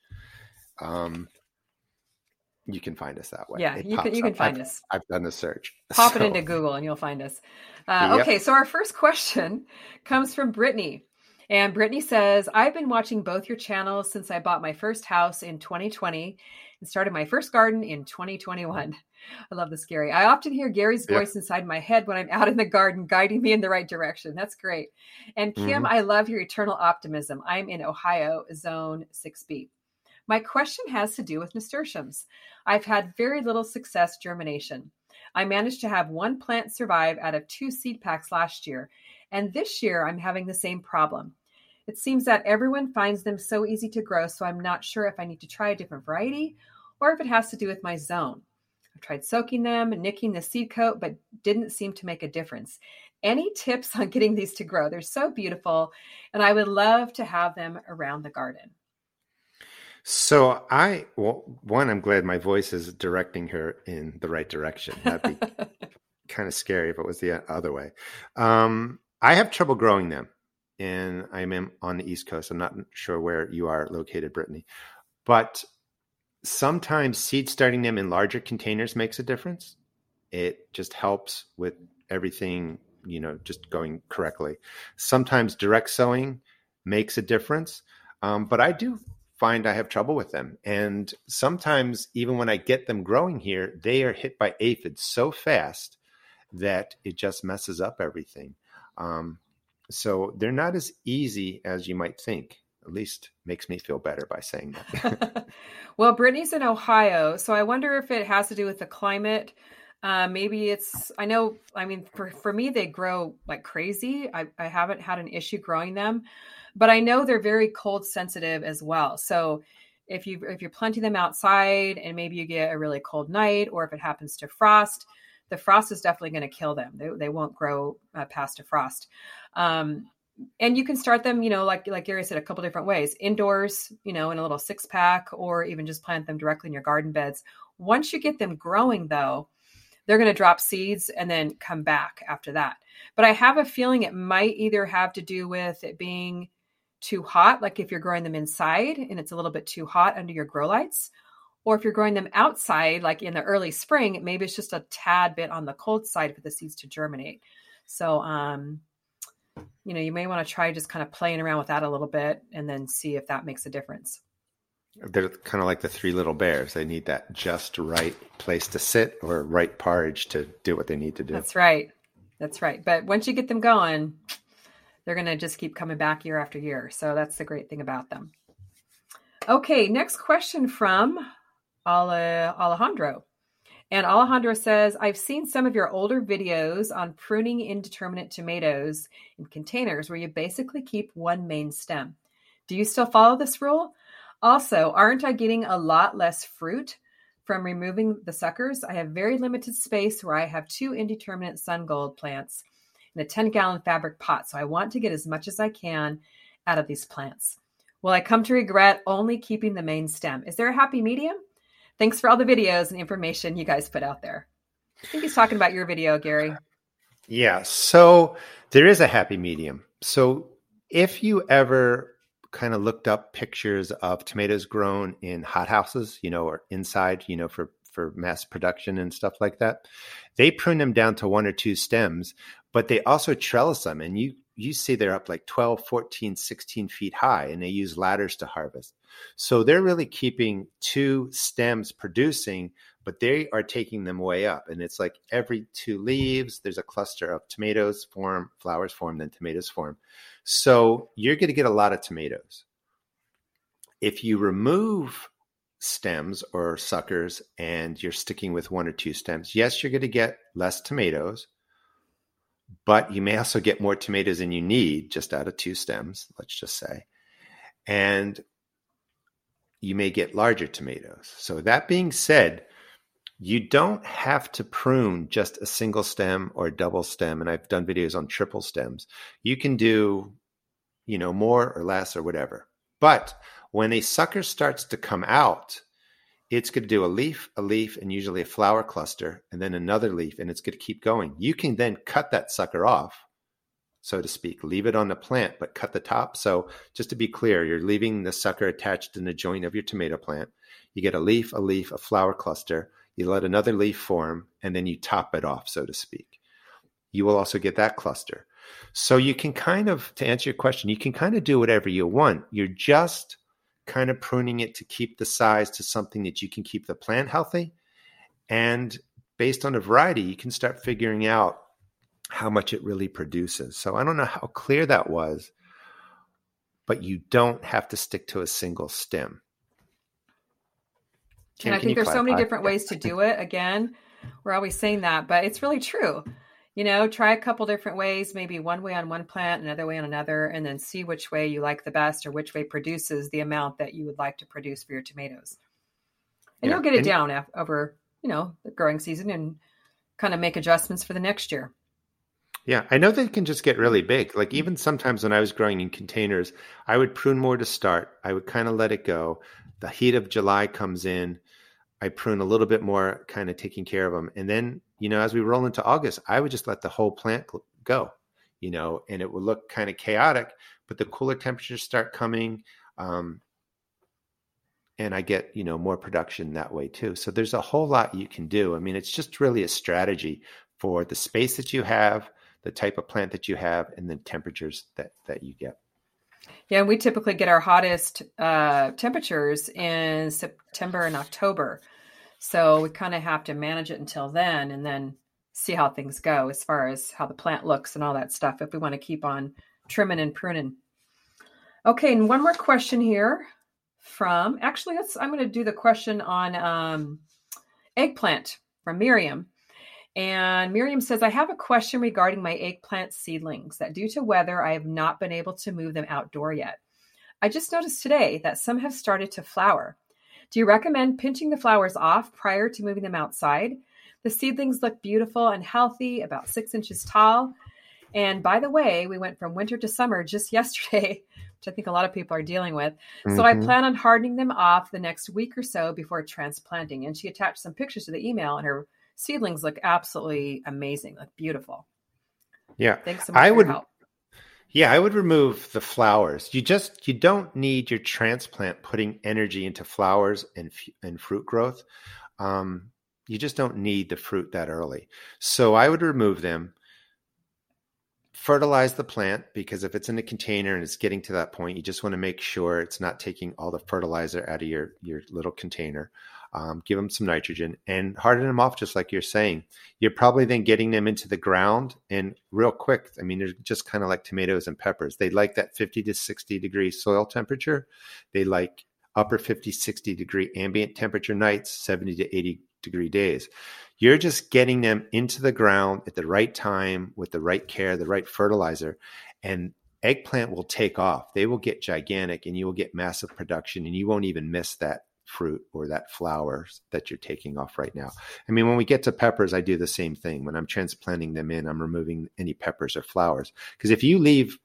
Um, you can find us that way. Yeah, it you can you can find I've, us. I've done the search. Pop so. it into Google and you'll find us. Uh, yep. Okay, so our first question comes from Brittany. And Brittany says, I've been watching both your channels since I bought my first house in 2020 and started my first garden in 2021. I love this, Gary. I often hear Gary's voice yeah. inside my head when I'm out in the garden, guiding me in the right direction. That's great. And Kim, mm-hmm. I love your eternal optimism. I'm in Ohio, zone 6B. My question has to do with nasturtiums. I've had very little success germination. I managed to have one plant survive out of two seed packs last year, and this year, I'm having the same problem. It seems that everyone finds them so easy to grow, so I'm not sure if I need to try a different variety or if it has to do with my zone. I've tried soaking them and nicking the seed coat, but didn't seem to make a difference. Any tips on getting these to grow? They're so beautiful, and I would love to have them around the garden. So I, well, one, I'm glad my voice is directing her in the right direction. That'd be kind of scary if it was the other way. Um, I have trouble growing them, and I'm on the East Coast. I'm not sure where you are located, Brittany, but sometimes seed starting them in larger containers makes a difference. It just helps with everything, you know, just going correctly. Sometimes direct sowing makes a difference, um, but I do find I have trouble with them. And sometimes, even when I get them growing here, they are hit by aphids so fast that it just messes up everything. Um, so they're not as easy as you might think. At least makes me feel better by saying that. well, Brittany's in Ohio, so I wonder if it has to do with the climate. Uh, maybe it's I know I mean for, for me they grow like crazy. I, I haven't had an issue growing them, but I know they're very cold sensitive as well. So if you if you're planting them outside and maybe you get a really cold night or if it happens to frost, the frost is definitely going to kill them. They, they won't grow uh, past a frost. Um, and you can start them, you know, like like Gary said, a couple different ways: indoors, you know, in a little six pack, or even just plant them directly in your garden beds. Once you get them growing, though, they're going to drop seeds and then come back after that. But I have a feeling it might either have to do with it being too hot, like if you're growing them inside and it's a little bit too hot under your grow lights, Or if you're growing them outside, like in the early spring, maybe it's just a tad bit on the cold side for the seeds to germinate. So, um, you know, you may want to try just kind of playing around with that a little bit and then see if that makes a difference. They're kind of like the three little bears. They need that just right place to sit or right porridge to do what they need to do. That's right. That's right. But once you get them going, they're going to just keep coming back year after year. So that's the great thing about them. Okay, next question from Alejandro. And Alejandro says, I've seen some of your older videos on pruning indeterminate tomatoes in containers where you basically keep one main stem. Do you still follow this rule? Also, aren't I getting a lot less fruit from removing the suckers? I have very limited space where I have two indeterminate sun gold plants in a 10 gallon fabric pot, so I want to get as much as I can out of these plants. Will I come to regret only keeping the main stem? Is there a happy medium? Thanks for all the videos and information you guys put out there. I think he's talking about your video, Gary. Yeah. So there is a happy medium. So if you ever kind of looked up pictures of tomatoes grown in hothouses, you know, or inside, you know, for for mass production and stuff like that, they prune them down to one or two stems, but they also trellis them and you you see they're up like 12 14 16 feet high and they use ladders to harvest. So they're really keeping two stems producing but they are taking them way up and it's like every two leaves there's a cluster of tomatoes form flowers form then tomatoes form. So you're going to get a lot of tomatoes. If you remove stems or suckers and you're sticking with one or two stems yes you're going to get less tomatoes but you may also get more tomatoes than you need just out of two stems, let's just say. And you may get larger tomatoes. So, that being said, you don't have to prune just a single stem or a double stem. And I've done videos on triple stems. You can do, you know, more or less or whatever. But when a sucker starts to come out, it's going to do a leaf, a leaf, and usually a flower cluster, and then another leaf, and it's going to keep going. You can then cut that sucker off, so to speak, leave it on the plant, but cut the top. So, just to be clear, you're leaving the sucker attached in the joint of your tomato plant. You get a leaf, a leaf, a flower cluster. You let another leaf form, and then you top it off, so to speak. You will also get that cluster. So, you can kind of, to answer your question, you can kind of do whatever you want. You're just kind of pruning it to keep the size to something that you can keep the plant healthy. And based on a variety, you can start figuring out how much it really produces. So I don't know how clear that was, but you don't have to stick to a single stem. And I think there's so many different ways to do it. Again, we're always saying that, but it's really true you know, try a couple different ways, maybe one way on one plant, another way on another, and then see which way you like the best or which way produces the amount that you would like to produce for your tomatoes. And yeah. you'll get it and down over, you know, the growing season and kind of make adjustments for the next year. Yeah, I know they can just get really big. Like even sometimes when I was growing in containers, I would prune more to start. I would kind of let it go. The heat of July comes in. I prune a little bit more, kind of taking care of them. And then you know, as we roll into August, I would just let the whole plant go, you know, and it would look kind of chaotic, but the cooler temperatures start coming. Um, and I get, you know, more production that way too. So there's a whole lot you can do. I mean, it's just really a strategy for the space that you have, the type of plant that you have, and the temperatures that, that you get. Yeah, we typically get our hottest uh, temperatures in September and October. So we kind of have to manage it until then and then see how things go as far as how the plant looks and all that stuff if we want to keep on trimming and pruning. Okay, and one more question here from actually let's I'm going to do the question on um, eggplant from Miriam. And Miriam says, I have a question regarding my eggplant seedlings that due to weather, I have not been able to move them outdoor yet. I just noticed today that some have started to flower. Do you recommend pinching the flowers off prior to moving them outside? The seedlings look beautiful and healthy, about six inches tall. And by the way, we went from winter to summer just yesterday, which I think a lot of people are dealing with. Mm-hmm. So I mm-hmm. plan on hardening them off the next week or so before transplanting. And she attached some pictures to the email, and her seedlings look absolutely amazing, look beautiful. Yeah. Thanks so much I would, help. Yeah, I would remove the flowers. You just you don't need your transplant putting energy into flowers and and fruit growth. Um, you just don't need the fruit that early. So I would remove them. Fertilize the plant because if it's in a container and it's getting to that point, you just want to make sure it's not taking all the fertilizer out of your your little container um, give them some nitrogen and harden them off just like you're saying. You're probably then getting them into the ground and real quick i mean they're just kind of like tomatoes and peppers. They like that 50 to 60 degree soil temperature. They like upper 50 60 degree ambient temperature nights 70 to 80 degree days. You're just getting them into the ground at the right time with the right care the right fertilizer and eggplant will take off. They will get gigantic and you will get massive production and you won't even miss that fruit or that flower that you're taking off right now. I mean, when we get to peppers, I do the same thing. When I'm transplanting them in, I'm removing any peppers or flowers. Because if you leave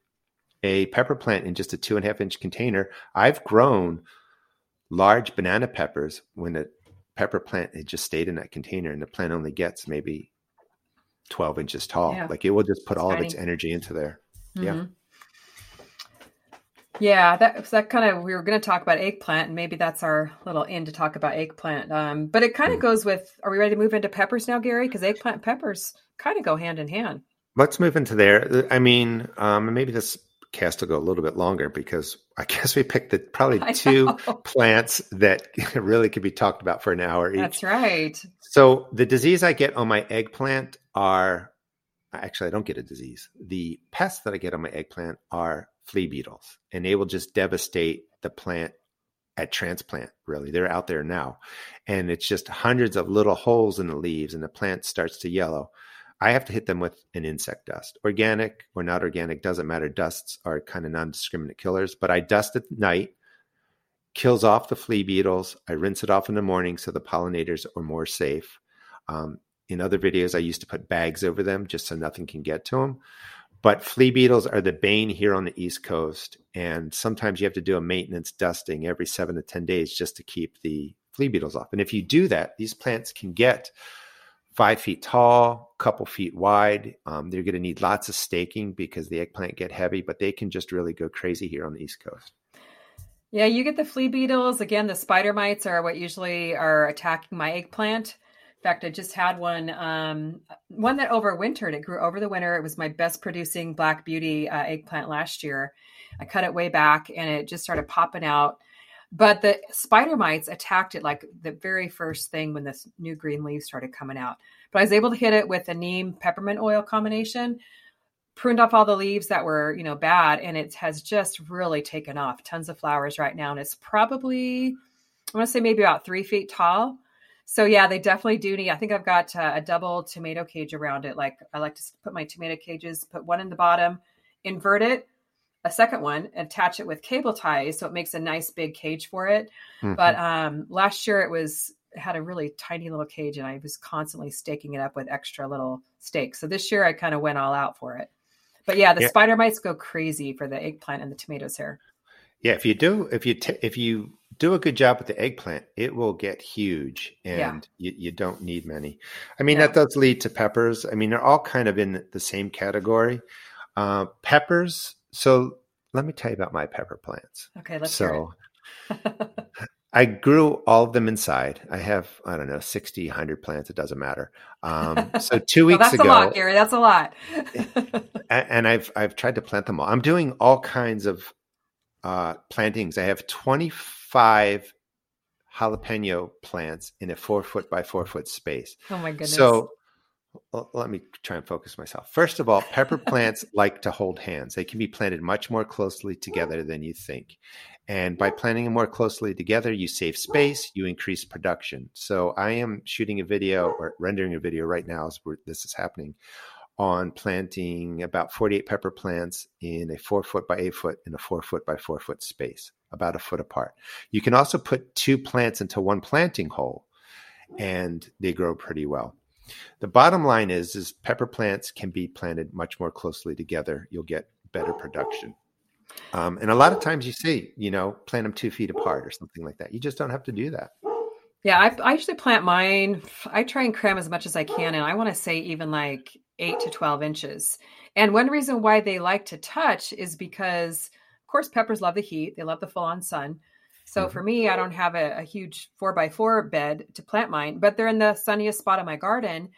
a pepper plant in just a two and a half inch container, I've grown large banana peppers when a pepper plant had just stayed in that container and the plant only gets maybe 12 inches tall. Yeah. Like it will just put all tiny. of its energy into there. Mm-hmm. Yeah. Yeah, that that kind of we were going to talk about eggplant, and maybe that's our little in to talk about eggplant. Um, but it kind of mm. goes with. Are we ready to move into peppers now, Gary? Because eggplant and peppers kind of go hand in hand. Let's move into there. I mean, um, maybe this cast will go a little bit longer because I guess we picked the probably two plants that really could be talked about for an hour each. That's right. So the disease I get on my eggplant are actually I don't get a disease. The pests that I get on my eggplant are flea beetles and they will just devastate the plant at transplant really. They're out there now and it's just hundreds of little holes in the leaves and the plant starts to yellow. I have to hit them with an insect dust. Organic or not organic doesn't matter. Dusts are kind of non-discriminate killers but i dust at night kills off the flea beetles. I rinse it off in the morning so the pollinators are more safe. Um, in other videos i used to put bags over them just so nothing can get to them but flea beetles are the bane here on the East Coast. And sometimes you have to do a maintenance dusting every seven to 10 days just to keep the flea beetles off. And if you do that, these plants can get five feet tall, couple feet wide. Um, they're going to need lots of staking because the eggplant get heavy, but they can just really go crazy here on the East Coast. Yeah, you get the flea beetles. Again, the spider mites are what usually are attacking my eggplant. In fact, I just had one, um, one that overwintered. It grew over the winter. It was my best producing Black Beauty uh, eggplant last year. I cut it way back, and it just started popping out. But the spider mites attacked it like the very first thing when this new green leaves started coming out. But I was able to hit it with a neem peppermint oil combination, pruned off all the leaves that were, you know, bad, and it has just really taken off. Tons of flowers right now, and it's probably I want to say maybe about three feet tall so yeah, they definitely do need. I think I've got uh, a double tomato cage around it. Like I like to put my tomato cages, put one in the bottom, invert it, a second one, attach it with cable ties, so it makes a nice big cage for it. Mm-hmm. But um, last year it was it had a really tiny little cage, and I was constantly staking it up with extra little stakes. So this year I kind of went all out for it. But yeah, the yeah. spider mites go crazy for the eggplant and the tomatoes here. Yeah, if you do, if you t- if you do a good job with the eggplant, it will get huge, and yeah. you, you, don't need many. I mean, yeah. that does lead to peppers. I mean, they're all kind of in the same category. Uh, peppers. So let me tell you about my pepper plants. Okay, let's so, I grew all of them inside. I have, I don't know, 60, 100 plants. It doesn't matter. Um, so two weeks that's ago. That's a lot, Gary. That's a lot. and I've, I've tried to plant them all. I'm doing all kinds of uh, plantings. I have 25 jalapeno plants in a four foot by four foot space. Oh my goodness. So well, let me try and focus myself. First of all, pepper plants like to hold hands. They can be planted much more closely together than you think. And by planting them more closely together, you save space, you increase production. So I am shooting a video or rendering a video right now as this is happening on planting about 48 pepper plants in a four foot by eight foot in a four foot by four foot space, about a foot apart. You can also put two plants into one planting hole and they grow pretty well. The bottom line is, is pepper plants can be planted much more closely together. You'll get better production. Um, and a lot of times you see, you know, plant them two feet apart or something like that. You just don't have to do that. Yeah, I, I usually plant mine. I try and cram as much as I can, and I want to say even like eight to 12 inches. And one reason why they like to touch is because, of course, peppers love the heat, they love the full on sun. So mm-hmm. for me, I don't have a, a huge four by four bed to plant mine, but they're in the sunniest spot of my garden.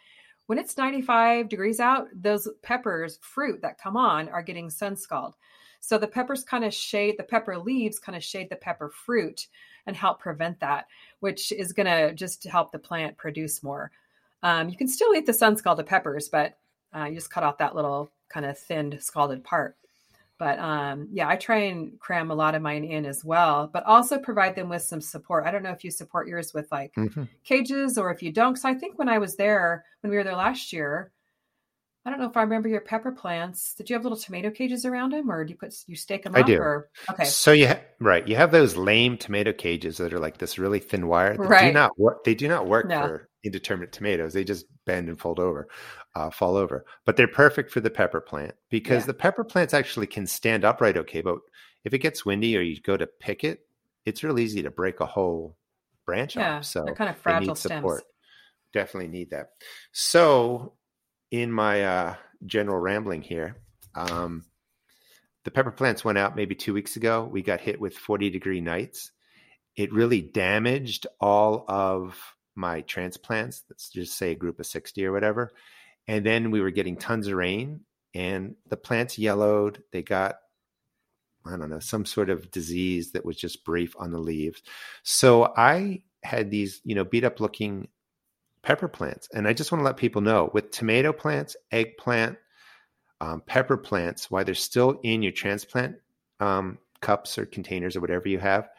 When it's 95 degrees out, those peppers, fruit that come on, are getting sun scald. So the peppers kind of shade, the pepper leaves kind of shade the pepper fruit and help prevent that, which is going to just help the plant produce more. Um, you can still eat the sun scalded peppers, but uh, you just cut off that little kind of thinned scalded part. But um, yeah, I try and cram a lot of mine in as well, but also provide them with some support. I don't know if you support yours with like mm-hmm. cages or if you don't. Because I think when I was there, when we were there last year, I don't know if I remember your pepper plants. Did you have little tomato cages around them, or do you put you stake them I up? do. Or, okay. So you ha- right, you have those lame tomato cages that are like this really thin wire. They right. do not work. They do not work no. for indeterminate tomatoes. They just bend and fold over, uh, fall over. But they're perfect for the pepper plant because yeah. the pepper plants actually can stand upright okay. But if it gets windy or you go to pick it, it's real easy to break a whole branch yeah, off. So they're kind of fragile stems. Support. Definitely need that. So in my uh, general rambling here, um, the pepper plants went out maybe two weeks ago. We got hit with 40 degree nights. It really damaged all of my transplants. Let's just say a group of 60 or whatever. And then we were getting tons of rain and the plants yellowed. They got, I don't know, some sort of disease that was just brief on the leaves. So I had these, you know, beat up looking pepper plants. And I just want to let people know with tomato plants, eggplant, um, pepper plants, while they're still in your transplant um, cups or containers or whatever you have,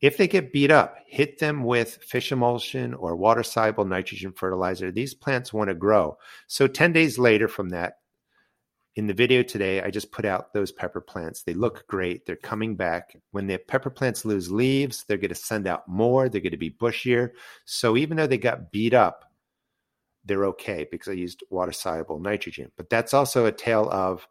if they get beat up, hit them with fish emulsion or water soluble nitrogen fertilizer. These plants want to grow. So 10 days later from that, in the video today, I just put out those pepper plants. They look great. They're coming back. When the pepper plants lose leaves, they're going to send out more. They're going to be bushier. So even though they got beat up, they're okay because I used water soluble nitrogen. But that's also a tale of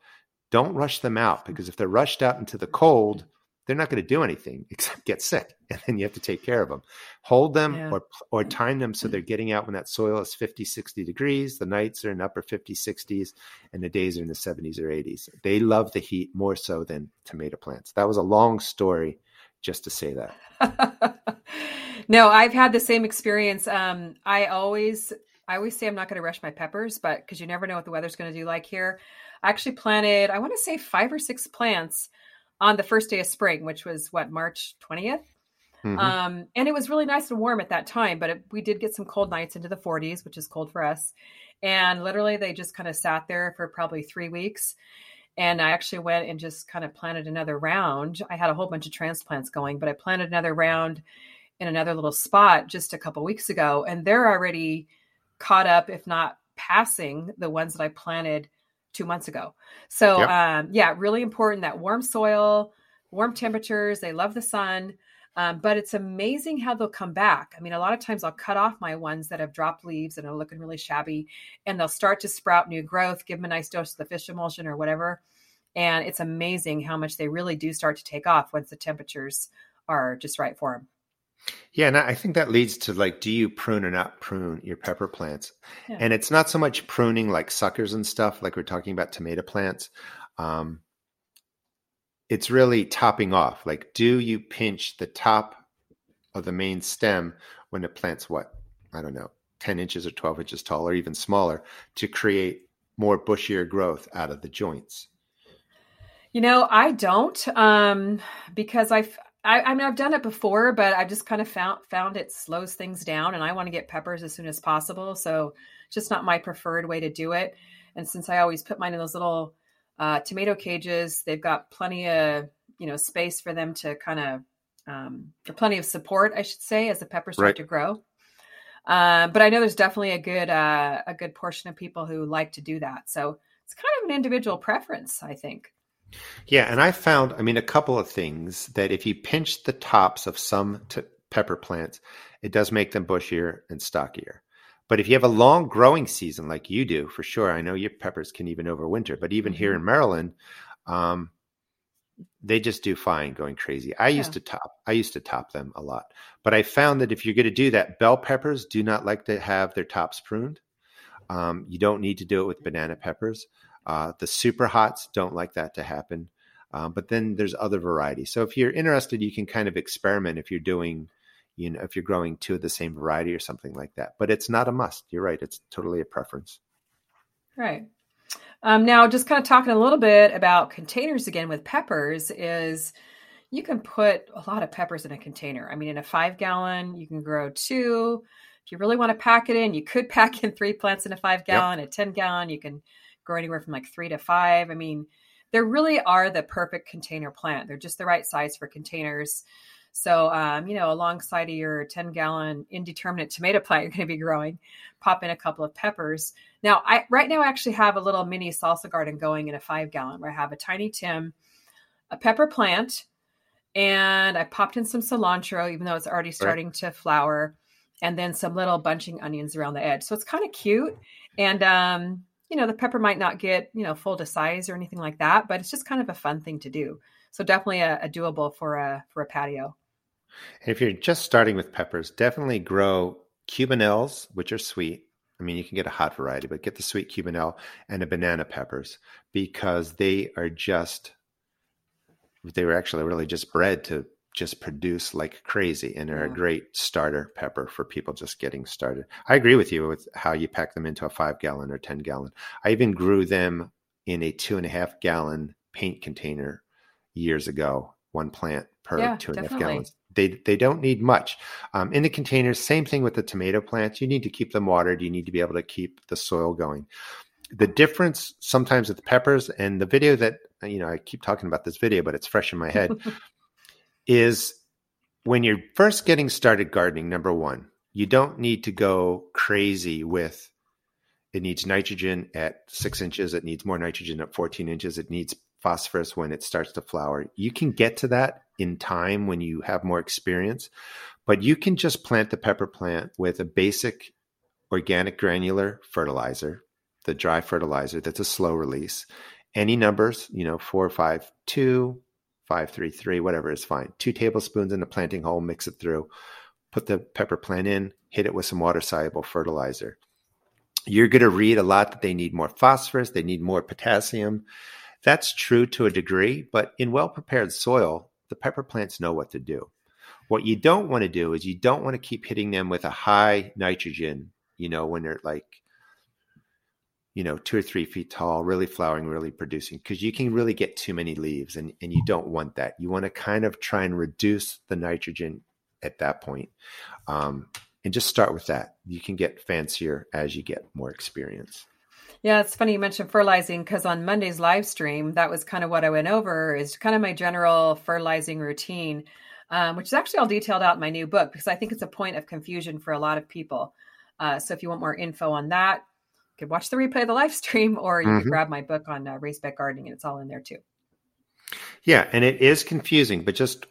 don't rush them out mm. because if they're rushed out into the cold, mm. they're not going to do anything except get sick and then you have to take care of them hold them yeah. or or time them so mm. they're getting out when that soil is 50 60 degrees the nights are in upper 50 60s and the days are in the 70s or 80s they love the heat more so than tomato plants. That was a long story just to say that. No i've had the same experience. Um, i always i always say i'm not going to rush my peppers but because you never know what the weather's going to do like here i actually planted i want to say five or six plants on the first day of spring, which was what March 20th. Mm-hmm. Um, and it was really nice and warm at that time, but it, we did get some cold nights into the 40s, which is cold for us. And literally, they just kind of sat there for probably three weeks. And I actually went and just kind of planted another round. I had a whole bunch of transplants going, but I planted another round in another little spot just a couple weeks ago. And they're already caught up, if not passing, the ones that I planted two months ago. So yep. um, yeah, really important that warm soil, warm temperatures. They love the sun. Um, but it's amazing how they'll come back. I mean, a lot of times I'll cut off my ones that have dropped leaves and are looking really shabby, and they'll start to sprout new growth, give them a nice dose of the fish emulsion or whatever. And it's amazing how much they really do start to take off once the temperatures are just right for them. Yeah, and I think that leads to like, do you prune or not prune your pepper plants? Yeah. And it's not so much pruning like suckers and stuff, like we're talking about tomato plants. Um, it's really topping off. Like, do you pinch the top of the main stem when the plant's what? I don't know, 10 inches or 12 inches tall or even smaller to create more bushier growth out of the joints? You know, I don't um, because I've I, I, mean, I've done it before, but I just kind of found found it slows things down, and I want to get peppers as soon as possible. So, just not my preferred way to do it. And since I always put mine in those little uh, tomato cages, they've got plenty of you know space for them to kind of um, plenty of support, I should say, as the peppers start right. to grow. Um, but I know there's definitely a good uh, a good portion of people who like to do that. So it's kind of an individual preference, I think. Yeah, and I found, I mean, a couple of things that if you pinch the tops of some t- pepper plants, it does make them bushier and stockier. But if you have a long growing season like you do, for sure, I know your peppers can even overwinter. But even mm-hmm. here in Maryland, um, they just do fine going crazy. I yeah. used to top, I used to top them a lot. But I found that if you're going to do that, bell peppers do not like to have their tops pruned. Um, you don't need to do it with banana peppers. Uh, the super hots don't like that to happen. Um, but then there's other varieties. So if you're interested, you can kind of experiment if you're doing, you know, if you're growing two of the same variety or something like that. But it's not a must. You're right. It's totally a preference. Right. Um, now, just kind of talking a little bit about containers again with peppers is you can put a lot of peppers in a container. I mean, in a five gallon, you can grow two. If you really want to pack it in, you could pack in three plants in a five gallon. Yep. A 10 gallon, you can grow anywhere from like three to five. I mean, there really are the perfect container plant. They're just the right size for containers. So, um, you know, alongside of your 10 gallon indeterminate tomato plant you're going to be growing, pop in a couple of peppers. Now, I right now I actually have a little mini salsa garden going in a five gallon where I have a tiny Tim, a pepper plant, and I popped in some cilantro, even though it's already starting right. to flower, and then some little bunching onions around the edge. So it's kind of cute. And um, you know, the pepper might not get, you know, full to size or anything like that, but it's just kind of a fun thing to do. So definitely a, a doable for a for a patio. If you're just starting with peppers, definitely grow cubanelles, which are sweet. I mean, you can get a hot variety, but get the sweet cubanelle and the banana peppers because they are just they were actually really just bred to just produce like crazy and are yeah. a great starter pepper for people just getting started. I agree with you with how you pack them into a five gallon or 10 gallon. I even grew them in a two and a half gallon paint container years ago, one plant per yeah, two and definitely. a half gallons. They, they don't need much. Um, in the containers, same thing with the tomato plants. You need to keep them watered. You need to be able to keep the soil going. The difference sometimes with the peppers and the video that you know, I keep talking about this video, but it's fresh in my head, is when you're first getting started gardening, number one, you don't need to go crazy with it needs nitrogen at six inches, it needs more nitrogen at 14 inches, it needs phosphorus when it starts to flower. You can get to that in time when you have more experience, but you can just plant the pepper plant with a basic organic granular fertilizer, the dry fertilizer that's a slow release, any numbers, you know, four, five, two, five, three, three, whatever is fine. Two tablespoons in the planting hole, mix it through, put the pepper plant in, hit it with some water soluble fertilizer. You're going to read a lot that they need more phosphorus, they need more potassium. That's true to a degree, but in well prepared soil, the pepper plants know what to do. What you don't want to do is you don't want to keep hitting them with a high nitrogen, you know, when they're like you know, two or three feet tall, really flowering, really producing, because you can really get too many leaves and, and you don't want that. You want to kind of try and reduce the nitrogen at that point. Um, and just start with that. You can get fancier as you get more experience. Yeah, it's funny you mentioned fertilizing because on Monday's live stream, that was kind of what I went over is kind of my general fertilizing routine, um, which is actually all detailed out in my new book because I think it's a point of confusion for a lot of people. Uh, so if you want more info on that, could watch the replay of the live stream or you mm-hmm. could grab my book on uh, raised bed gardening and it's all in there too. Yeah, and it is confusing, but just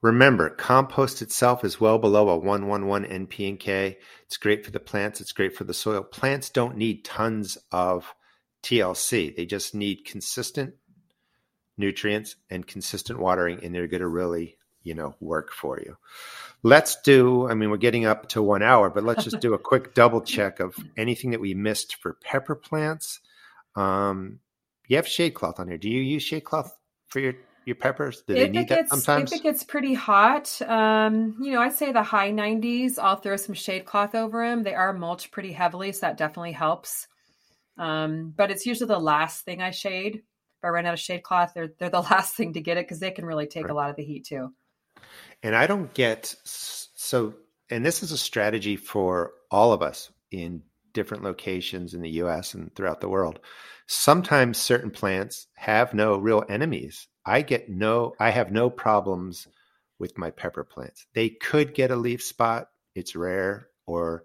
remember compost itself is well below a 111 NP and K. It's great for the plants, it's great for the soil. Plants don't need tons of TLC. They just need consistent nutrients and consistent watering and they're going to really, you know, work for you let's do i mean we're getting up to one hour but let's just do a quick double check of anything that we missed for pepper plants. Um you have shade cloth on here. Do you use shade cloth for your your peppers? Do they if need that gets, sometimes? if it gets pretty hot. Um you know i'd say the high 90s i'll throw some shade cloth over them they are mulched pretty heavily so that definitely helps. Um but it's usually the last thing i shade. If i run out of shade cloth they're, they're the last thing to get it because they can really take right. a lot of the heat too and I don't get so, and this is a strategy for all of us in different locations in the US and throughout the world. Sometimes certain plants have no real enemies. I get no, I have no problems with my pepper plants. They could get a leaf spot, it's rare, or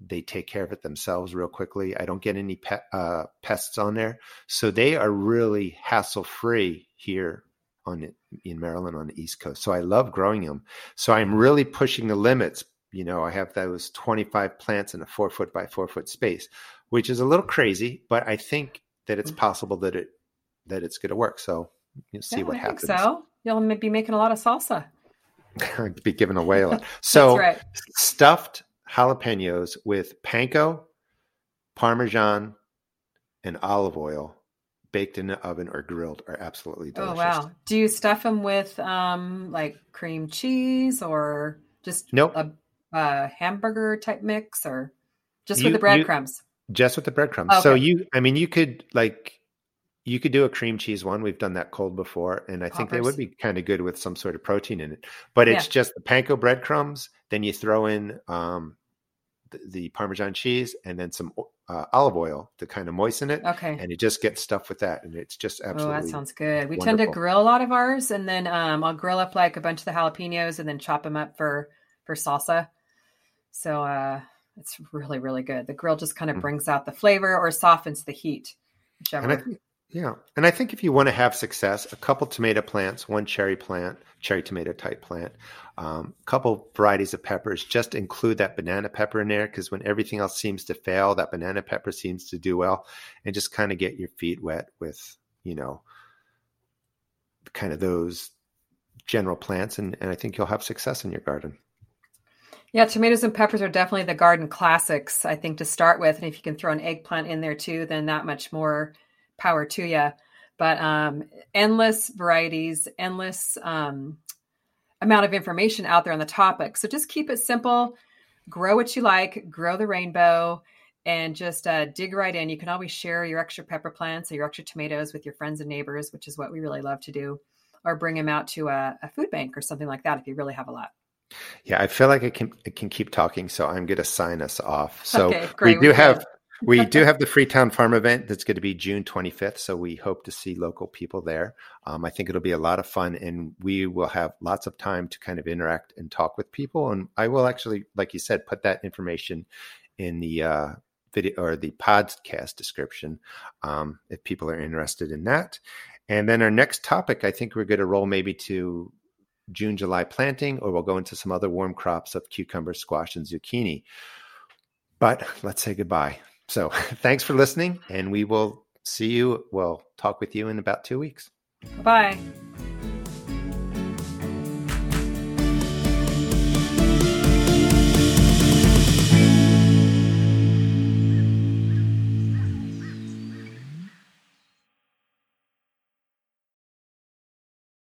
they take care of it themselves real quickly. I don't get any pe- uh, pests on there. So they are really hassle free here on in Maryland on the East Coast. So I love growing them. So I'm really pushing the limits. You know, I have those 25 plants in a four foot by four foot space, which is a little crazy, but I think that it's mm. possible that it that it's going to work. So you'll see yeah, what I happens. so you'll be making a lot of salsa. be giving away a lot. So right. stuffed jalapenos with panko, Parmesan, and olive oil baked in the oven or grilled are absolutely delicious. Oh wow! Do you stuff them with um, like cream cheese or just nope. a, a hamburger type mix or just you, with the breadcrumbs? Just with the breadcrumbs. Okay. So you, I mean, you could like you could do a cream cheese one. We've done that cold before, and I think they would be kind of good with some sort of protein in it. But it's yeah. just the panko breadcrumbs. Then you throw in um, the, the, Parmesan cheese and then some uh, olive oil to kind of moisten it. Okay. And you just get stuff with that, and it's just absolutely. Oh, that sounds good. We wonderful. tend to grill a lot of ours, and then um, I'll grill up like a bunch of the jalapenos, and then chop them up for for salsa. So uh, it's really really good. The grill just kind of mm. brings out the flavor or softens the heat, whichever. Yeah. And I think if you want to have success, a couple tomato plants, one cherry plant, cherry tomato type plant, a um, couple varieties of peppers, just include that banana pepper in there because when everything else seems to fail, that banana pepper seems to do well. And just kind of get your feet wet with, you know, kind of those general plants. And, and I think you'll have success in your garden. Yeah, tomatoes and peppers are definitely the garden classics, I think, to start with. And if you can throw an eggplant in there too, then that much more power to you. But um, endless varieties, endless um, amount of information out there on the topic. So just keep it simple, grow what you like, grow the rainbow, and just uh, dig right in. You can always share your extra pepper plants or your extra tomatoes with your friends and neighbors, which is what we really love to do, or bring them out to a, a food bank or something like that if you really have a lot. Yeah, I feel like I can I can keep talking, so I'm going to sign us off. So okay, we do have we do have the Freetown Farm event that's going to be June 25th. So we hope to see local people there. Um, I think it'll be a lot of fun and we will have lots of time to kind of interact and talk with people. And I will actually, like you said, put that information in the uh, video or the podcast description um, if people are interested in that. And then our next topic, I think we're going to roll maybe to June, July planting, or we'll go into some other warm crops of cucumber, squash, and zucchini. But let's say goodbye. So thanks for listening, and we will see you. We'll talk with you in about two weeks. Bye.